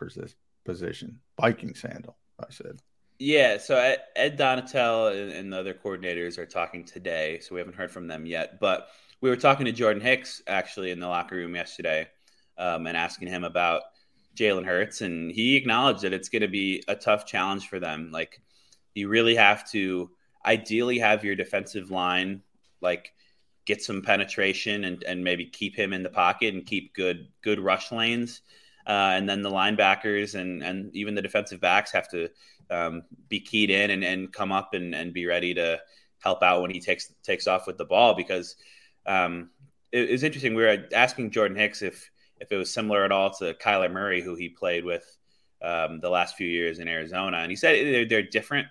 position? Vikings handle, I said. Yeah, so Ed, Donatell and, and the other coordinators are talking today, so we haven't heard from them yet. But we were talking to Jordan Hicks actually in the locker room yesterday, um, and asking him about Jalen Hurts, and he acknowledged that it's going to be a tough challenge for them. Like, you really have to ideally have your defensive line like get some penetration and, and maybe keep him in the pocket and keep good good rush lanes. Uh, and then the linebackers and, and even the defensive backs have to um, be keyed in and, and come up and, and be ready to help out when he takes takes off with the ball because um, it, it was interesting. We were asking Jordan Hicks if if it was similar at all to Kyler Murray, who he played with um, the last few years in Arizona, and he said they're, they're different.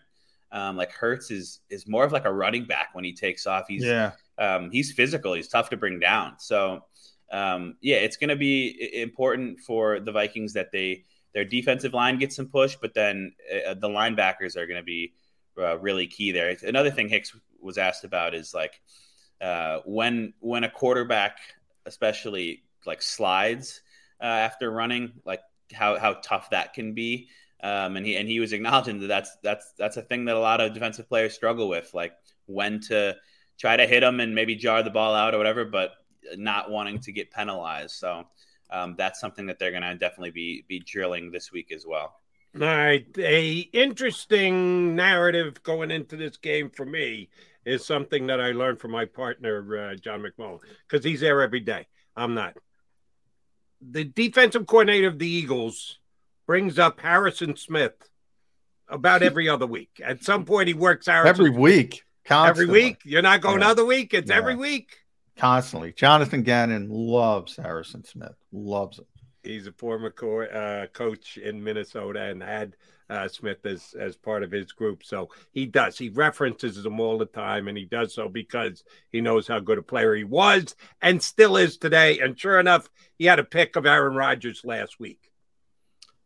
Um, like Hurts is is more of like a running back when he takes off. He's Yeah. um, he's physical. He's tough to bring down. So um, yeah, it's going to be important for the Vikings that they their defensive line gets some push, but then uh, the linebackers are going to be uh, really key there. Another thing Hicks was asked about is like uh, when when a quarterback, especially like slides uh, after running, like how how tough that can be. Um, and he and he was acknowledging that that's that's that's a thing that a lot of defensive players struggle with, like when to try to hit them and maybe jar the ball out or whatever. But not wanting to get penalized. So um, that's something that they're going to definitely be be drilling this week as well. All right, a interesting narrative going into this game for me is something that I learned from my partner uh, John McMullen because he's there every day. I'm not. The defensive coordinator of the Eagles brings up Harrison Smith about every other week. At some point, he works Harrison every week. Constantly. Every week. You're not going yeah. other week. It's yeah. every week. Constantly. Jonathan Gannon loves Harrison Smith. Loves him. He's a former co- uh, coach in Minnesota and had uh, Smith as as part of his group. So he does. He references him all the time, and he does so because he knows how good a player he was and still is today. And sure enough, he had a pick of Aaron Rodgers last week.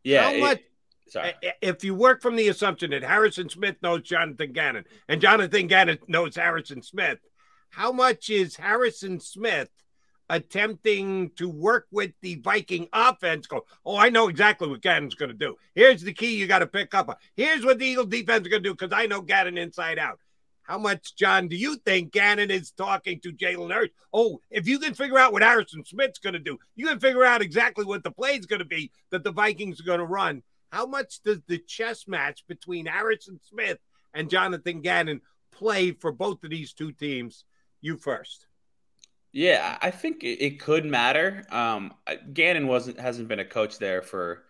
Yeah. How much? Sorry. If you work from the assumption that Harrison Smith knows Jonathan Gannon and Jonathan Gannon knows Harrison Smith, how much is Harrison Smith attempting to work with the Viking offense? Go, oh, I know exactly what Gannon's going to do. Here's the key you got to pick up. Here's what the Eagle defense is going to do because I know Gannon inside out. How much, John, do you think Gannon is talking to Jalen Hurts? Oh, if you can figure out what Harrison Smith's going to do, you can figure out exactly what the play is going to be that the Vikings are going to run how much does the chess match between Harrison Smith and Jonathan Gannon play for both of these two teams? You first. Yeah, I think it, could matter. Um, Gannon wasn't hasn't been a coach there for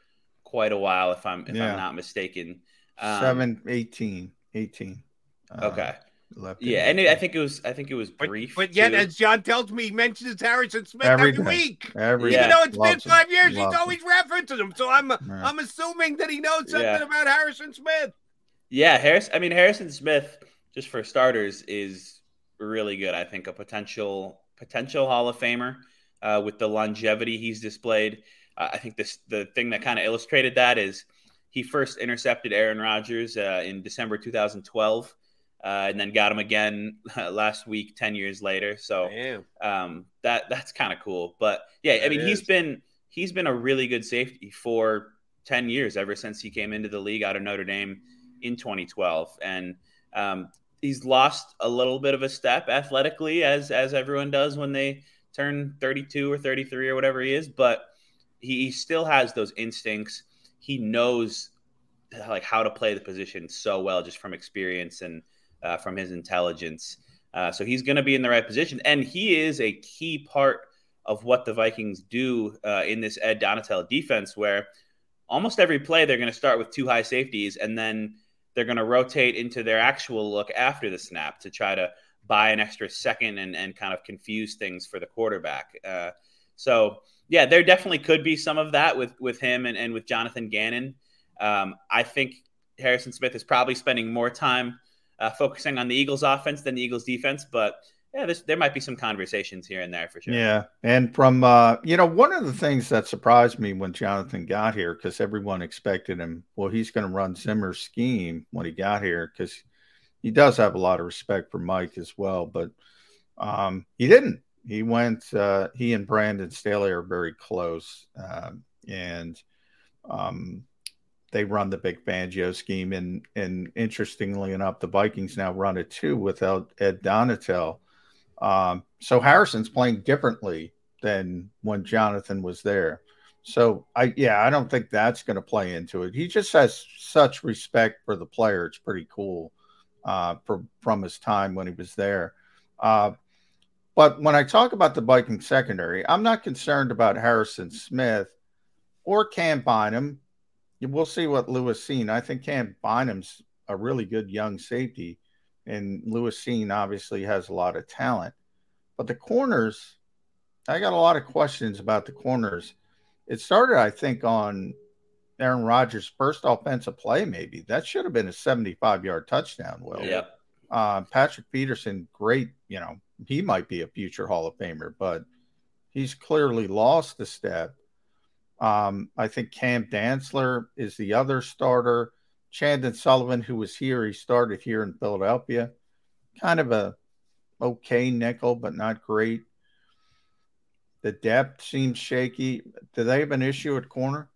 quite a while, if I'm if yeah. I'm not mistaken. Um, Seven, 18, 18. Uh, okay. Left yeah, and it, I think it was I think it was brief. But, but yet, as John tells me, he mentions Harrison Smith every, every week. Every Even day. though it's been five years, he's always referencing him. So I'm yeah. I'm assuming that he knows something yeah. about Harrison Smith. Yeah, Harris. I mean, Harrison Smith, just for starters, is really good. I think a potential potential Hall of Famer uh, with the longevity he's displayed. Uh, I think this the thing that kind of illustrated that is he first intercepted Aaron Rodgers uh, in December 2012 uh, and then got him again last week, ten years later. So um, that that's kind of cool. But yeah, I mean, he's been he's been a really good safety for ten years ever since he came into the league out of Notre Dame in 2012, and um, he's lost a little bit of a step athletically, as as everyone does when they turn 32 or 33 or whatever he is. But he, he still has those instincts. He knows like how to play the position so well just from experience and uh, from his intelligence. Uh, so he's going to be in the right position, and he is a key part of what the Vikings do uh, in this Ed Donatell defense, where almost every play they're going to start with two high safeties, and then they're going to rotate into their actual look after the snap to try to buy an extra second and, and kind of confuse things for the quarterback. Uh, so yeah, there definitely could be some of that with with him and, and with Jonathan Gannon. Um, I think Harrison Smith is probably spending more time uh, focusing on the Eagles offense than the Eagles defense, but yeah, there might be some conversations here and there for sure. Yeah, and from uh, you know, one of the things that surprised me when Jonathan got here, because everyone expected him, well, he's going to run Zimmer's scheme when he got here, because he does have a lot of respect for Mike as well, but um, he didn't. He went. Uh, he and Brandon Staley are very close, um, and um, they run the big Fangio scheme, and and interestingly enough, the Vikings now run it too without Ed Donatell. Um, so Harrison's playing differently than when Jonathan was there. So I yeah, I don't think that's going to play into it. He just has such respect for the player. It's pretty cool uh, for, from his time when he was there. Uh, but when I talk about the Viking secondary, I'm not concerned about Harrison Smith or Cam Bynum we'll see what Lewis Cine. I think Cam Bynum's a really good young safety, and Lewis Cine obviously has a lot of talent. But the corners, I got a lot of questions about the corners. It started, I think, on Aaron Rodgers' first offensive play, maybe. That should have been a 75 yard touchdown, Will. Yep. Uh, Patrick Peterson, great, you know, he might be a future Hall of Famer, but he's clearly lost a step. Um, I think Cam Dantzler is the other starter. Chandon Sullivan, who was here, he started here in Philadelphia. Kind of a okay nickel, but not great. The depth seems shaky. Do they have an issue at corner?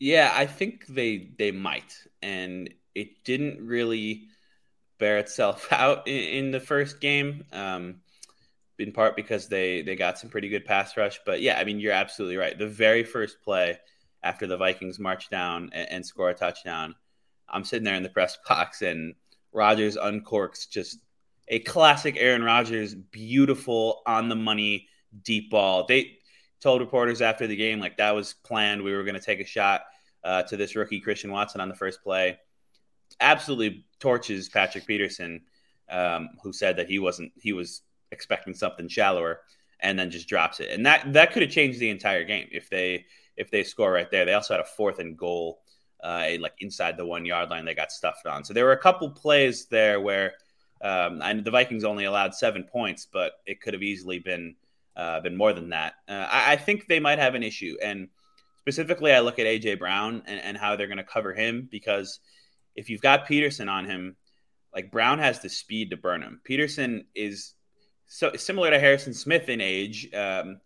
Yeah, I think they they might, and it didn't really bear itself out in, in the first game. Um, in part because they they got some pretty good pass rush. But yeah, I mean, you're absolutely right. The very first play after the Vikings march down and, and score a touchdown, I'm sitting there in the press box, and Rodgers uncorks just a classic Aaron Rodgers, beautiful on the money deep ball. They told reporters after the game like that was planned. We were going to take a shot uh, to this rookie Christian Watson on the first play. Absolutely torches Patrick Peterson, um, who said that he wasn't he was expecting something shallower, and then just drops it. And that that could have changed the entire game if they if they score right there. They also had a fourth and goal, uh, like inside the one yard line. They got stuffed on. So there were a couple plays there where. Um, and the Vikings only allowed seven points, but it could have easily been uh, been more than that. Uh, I, I, think they might have an issue, and specifically, I look at AJ Brown and, and how they're going to cover him because if you've got Peterson on him, like Brown has the speed to burn him. Peterson is so similar to Harrison Smith in age, um,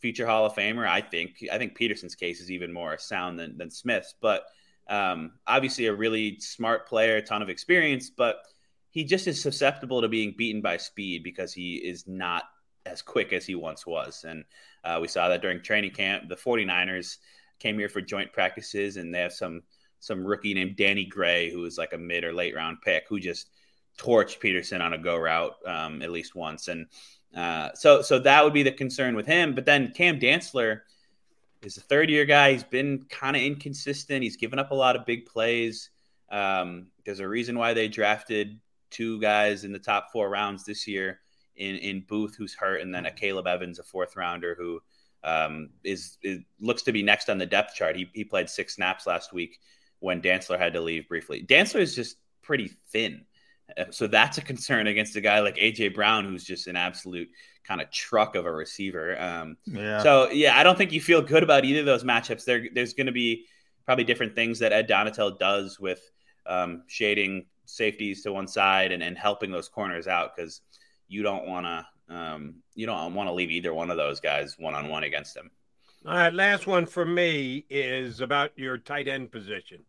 future Hall of Famer. I think. I think Peterson's case is even more sound than than Smith's, but um, obviously a really smart player, a ton of experience, but he just is susceptible to being beaten by speed because he is not as quick as he once was. And uh, we saw that during training camp. The 49ers came here for joint practices, and they have some some rookie named Danny Gray, who was like a mid or late round pick, who just torched Peterson on a go route um, at least once. And uh, so so that would be the concern with him. But then Cam Dantzler is a third year guy. He's been kind of inconsistent. He's given up a lot of big plays. Um, there's a reason why they drafted two guys in the top four rounds this year in in Booth, who's hurt, and then a Caleb Evans, a fourth rounder, who um, is, is, looks to be next on the depth chart. He he played six snaps last week when Dantzler had to leave briefly. Dantzler is just pretty thin, so that's a concern against a guy like AJ Brown, who's just an absolute kind of truck of a receiver. Um, yeah. So yeah, I don't think you feel good about either of those matchups. There, there's going to be probably different things that Ed Donatell does with um, shading safeties to one side and, and helping those corners out because you don't want to um, you don't want to leave either one of those guys one on one against him. All right, last one for me is about your tight end position.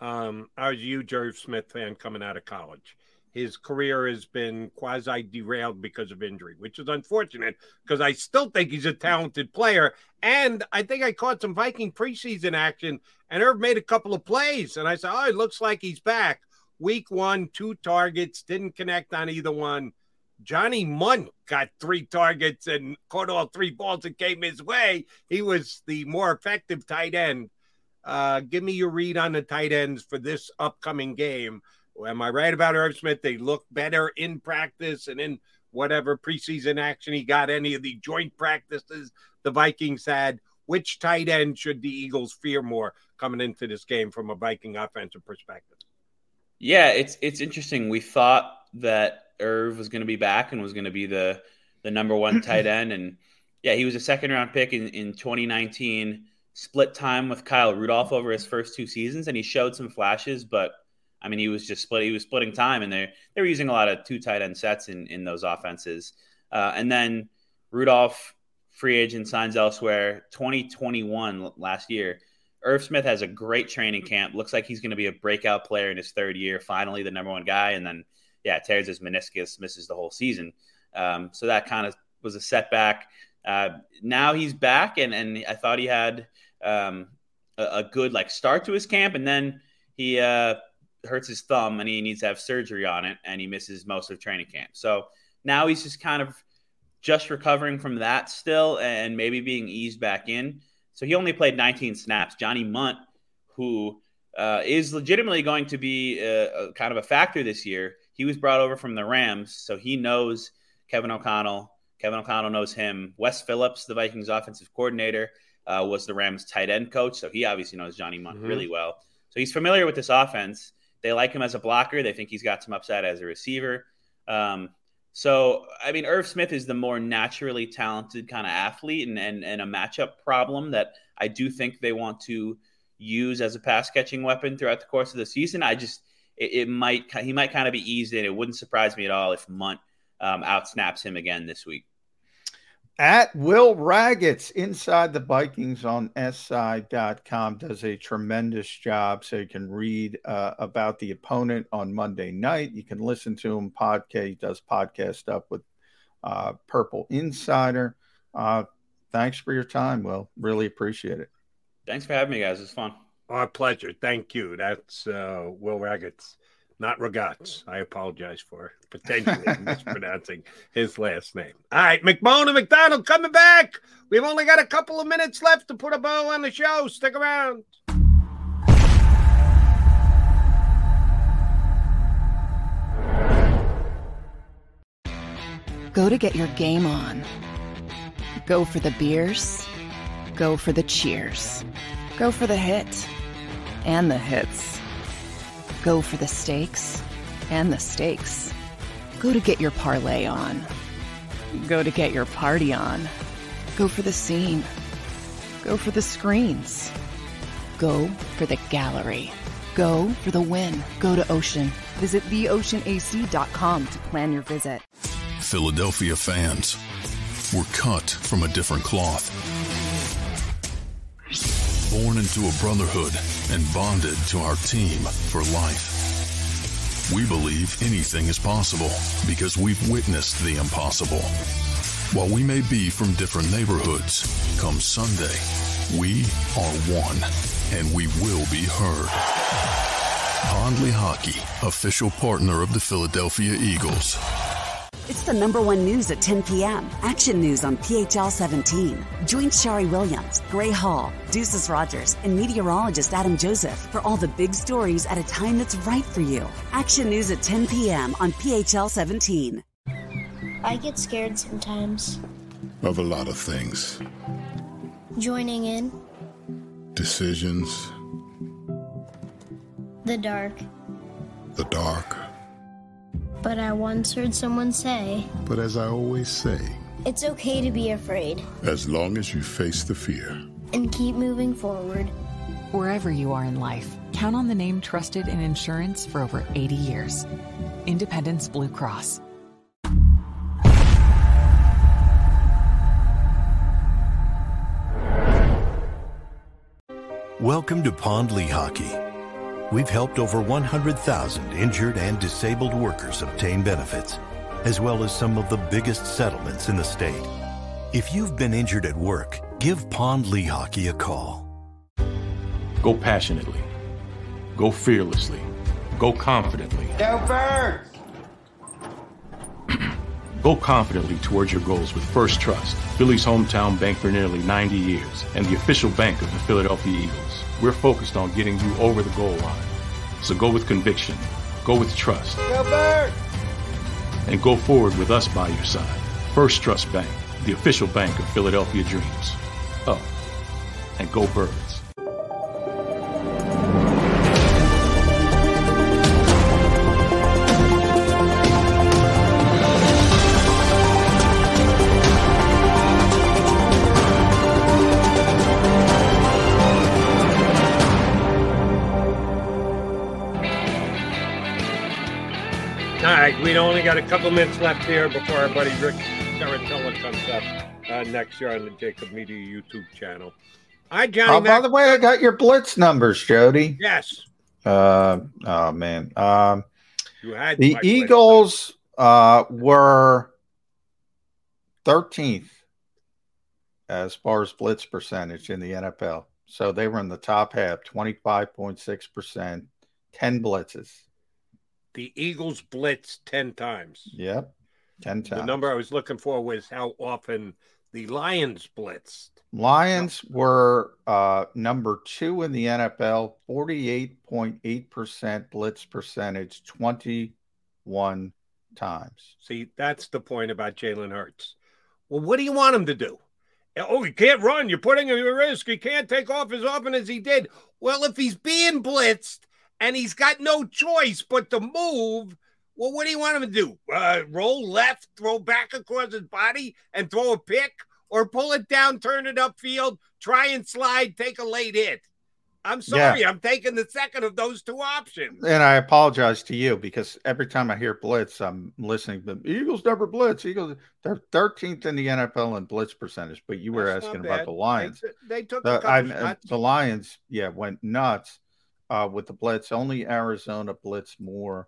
Um, I was a huge Irv Smith fan coming out of college. His career has been quasi derailed because of injury, which is unfortunate because I still think he's a talented player. And I think I caught some Viking preseason action, and Irv made a couple of plays, and I said, "Oh, it looks like he's back." Week one, two targets, didn't connect on either one. Johnny Mundt got three targets and caught all three balls that came his way. He was the more effective tight end. Uh, give me your read on the tight ends for this upcoming game. Am I right about Irv Smith? They look better in practice and in whatever preseason action he got, any of the joint practices the Vikings had. Which tight end should the Eagles fear more coming into this game from a Viking offensive perspective? Yeah, it's it's interesting. We thought that Irv was going to be back and was going to be the the number one tight end. And yeah, he was a second round pick in, in 2019, split time with Kyle Rudolph over his first two seasons, and he showed some flashes, but I mean, he was just split. He was splitting time, and they they were using a lot of two tight end sets in in those offenses. Uh, and then Rudolph, free agent, signs elsewhere. 2021 last year. Irv Smith has a great training camp. Looks like he's going to be a breakout player in his third year. Finally, the number one guy, and then yeah, tears his meniscus, misses the whole season. Um, so that kind of was a setback. Uh, now he's back, and and I thought he had um, a, a, good like start to his camp, and then he uh, hurts his thumb, and he needs to have surgery on it, and he misses most of training camp. So now he's just kind of just recovering from that still, and maybe being eased back in. So he only played 19 snaps. Johnny Mundt, who uh, is legitimately going to be a, a kind of a factor this year he was brought over from the Rams, so he knows Kevin O'Connell. Kevin O'Connell knows him. Wes Phillips, the Vikings offensive coordinator, uh, was the Rams tight end coach, so he obviously knows Johnny Mundt mm-hmm. really well. So he's familiar with this offense. They like him as a blocker. They think he's got some upside as a receiver. Um, so, I mean, Irv Smith is the more naturally talented kind of athlete and, and, and a matchup problem that I do think they want to use as a pass catching weapon throughout the course of the season. I just, it, it, might he might kind of be eased in. It wouldn't surprise me at all if Mundt um, outsnaps him again this week. At Will Raggett's inside the Vikings on SI.com does a tremendous job. So you can read uh, about the opponent on Monday night. You can listen to him podcast. He does podcast stuff with uh, Purple Insider. Uh, thanks for your time. Will really appreciate it. Thanks for having me, guys. It's fun. Our pleasure. Thank you. That's uh, Will Raggetts, not Ragats. I apologize for potentially mispronouncing his last name. All right, McMahon and McDonald coming back. We've only got a couple of minutes left to put a bow on the show. Stick around. Go to get your game on. Go for the beers. Go for the cheers. Go for the hit and the hits. Go for the stakes and the stakes. Go to get your parlay on. Go to get your party on. Go for the scene. Go for the screens. Go for the gallery. Go for the win. Go to Ocean. Visit theoceanac.com to plan your visit. Philadelphia fans were cut from a different cloth. Born into a brotherhood and bonded to our team for life. We believe anything is possible because we've witnessed the impossible. While we may be from different neighborhoods, come Sunday, we are one and we will be heard. Pond Lehocky, official partner of the Philadelphia Eagles. It's the number one news at 10 p.m. Action News on PHL 17. Join Sharrie Williams, Gray Hall, Ducis Rodgers, and meteorologist Adam Joseph for all the big stories at a time that's right for you. Action News at 10 p.m. on PHL 17. I get scared sometimes. Of a lot of things. Joining in, Decisions, the dark. the dark. But I once heard someone say, But as I always say, it's okay to be afraid as long as you face the fear. and keep moving forward. Wherever you are in life, count on the name trusted in insurance for over 80 years Independence Blue Cross. Welcome to Pond Lehocky. We've helped over 100,000 injured and disabled workers obtain benefits, as well as some of the biggest settlements in the state. If you've been injured at work, give Pond Lehocky a call. Go passionately. Go fearlessly. Go confidently. Go Birds! Go confidently towards your goals with First Trust, Philly's hometown bank for nearly 90 years, and the official bank of the Philadelphia Eagles. We're focused on getting you over the goal line. So go with conviction, go with trust, and go forward with us by your side. First Trust Bank, the official bank of Philadelphia Dreams. Oh, and go Birds. Got a couple minutes left here before our buddy Rick Tarantella comes up uh, next year on the JAKIB Media YouTube channel. Hi, Johnny. Oh, by the way, I got your blitz numbers, Jody. yes, Uh, oh man. Um, you had the Eagles uh, were 13th as far as blitz percentage in the NFL. So they were in the top half, 25.6%, 10 blitzes. The Eagles blitzed 10 times. Yep. 10 times. The number I was looking for was how often the Lions blitzed. Lions were uh, number two in the NFL, 48.8% blitz percentage, 21 times. See, that's the point about Jalen Hurts. Well, what do you want him to do? Oh, he can't run. You're putting him at risk. He can't take off as often as he did. Well, if he's being blitzed and he's got no choice but to move, well, what do you want him to do? Uh, roll left, throw back across his body, and throw a pick, or pull it down, turn it upfield, try and slide, take a late hit? I'm sorry, I'm taking the second of those two options. And I apologize to you because every time I hear blitz, I'm listening to the Eagles never blitz. Eagles, they're 13th in the NFL in blitz percentage, but you were That's asking about the Lions. They, they took The, I, the Lions, yeah, went nuts uh, with the blitz. Only Arizona blitz more.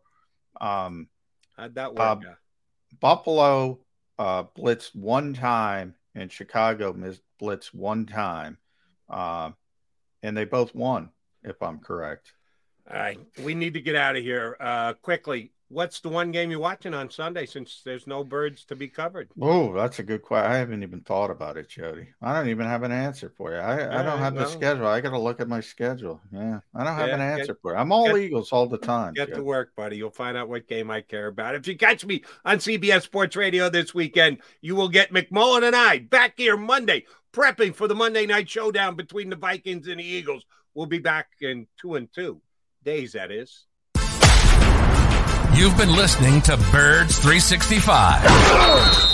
Um, How'd that work? uh, out? Buffalo uh, blitzed one time, and Chicago missed blitz one time, uh, and they both won, if I'm correct. All right, we need to get out of here uh, quickly. What's the one game you're watching on Sunday since there's no birds to be covered? Oh, that's a good question. I haven't even thought about it, Jody. I don't even have an answer for you. I, I don't have the schedule. I got to look at my schedule. Yeah, I don't have Yeah, an get- answer for you. I'm all get- Eagles all the time. Get Jody. to work, buddy. You'll find out what game I care about. If you catch me on CBS Sports Radio this weekend, you will get McMullen and I back here Monday, prepping for the Monday night showdown between the Vikings and the Eagles. We'll be back in two and two days, that is. You've been listening to Birds 365,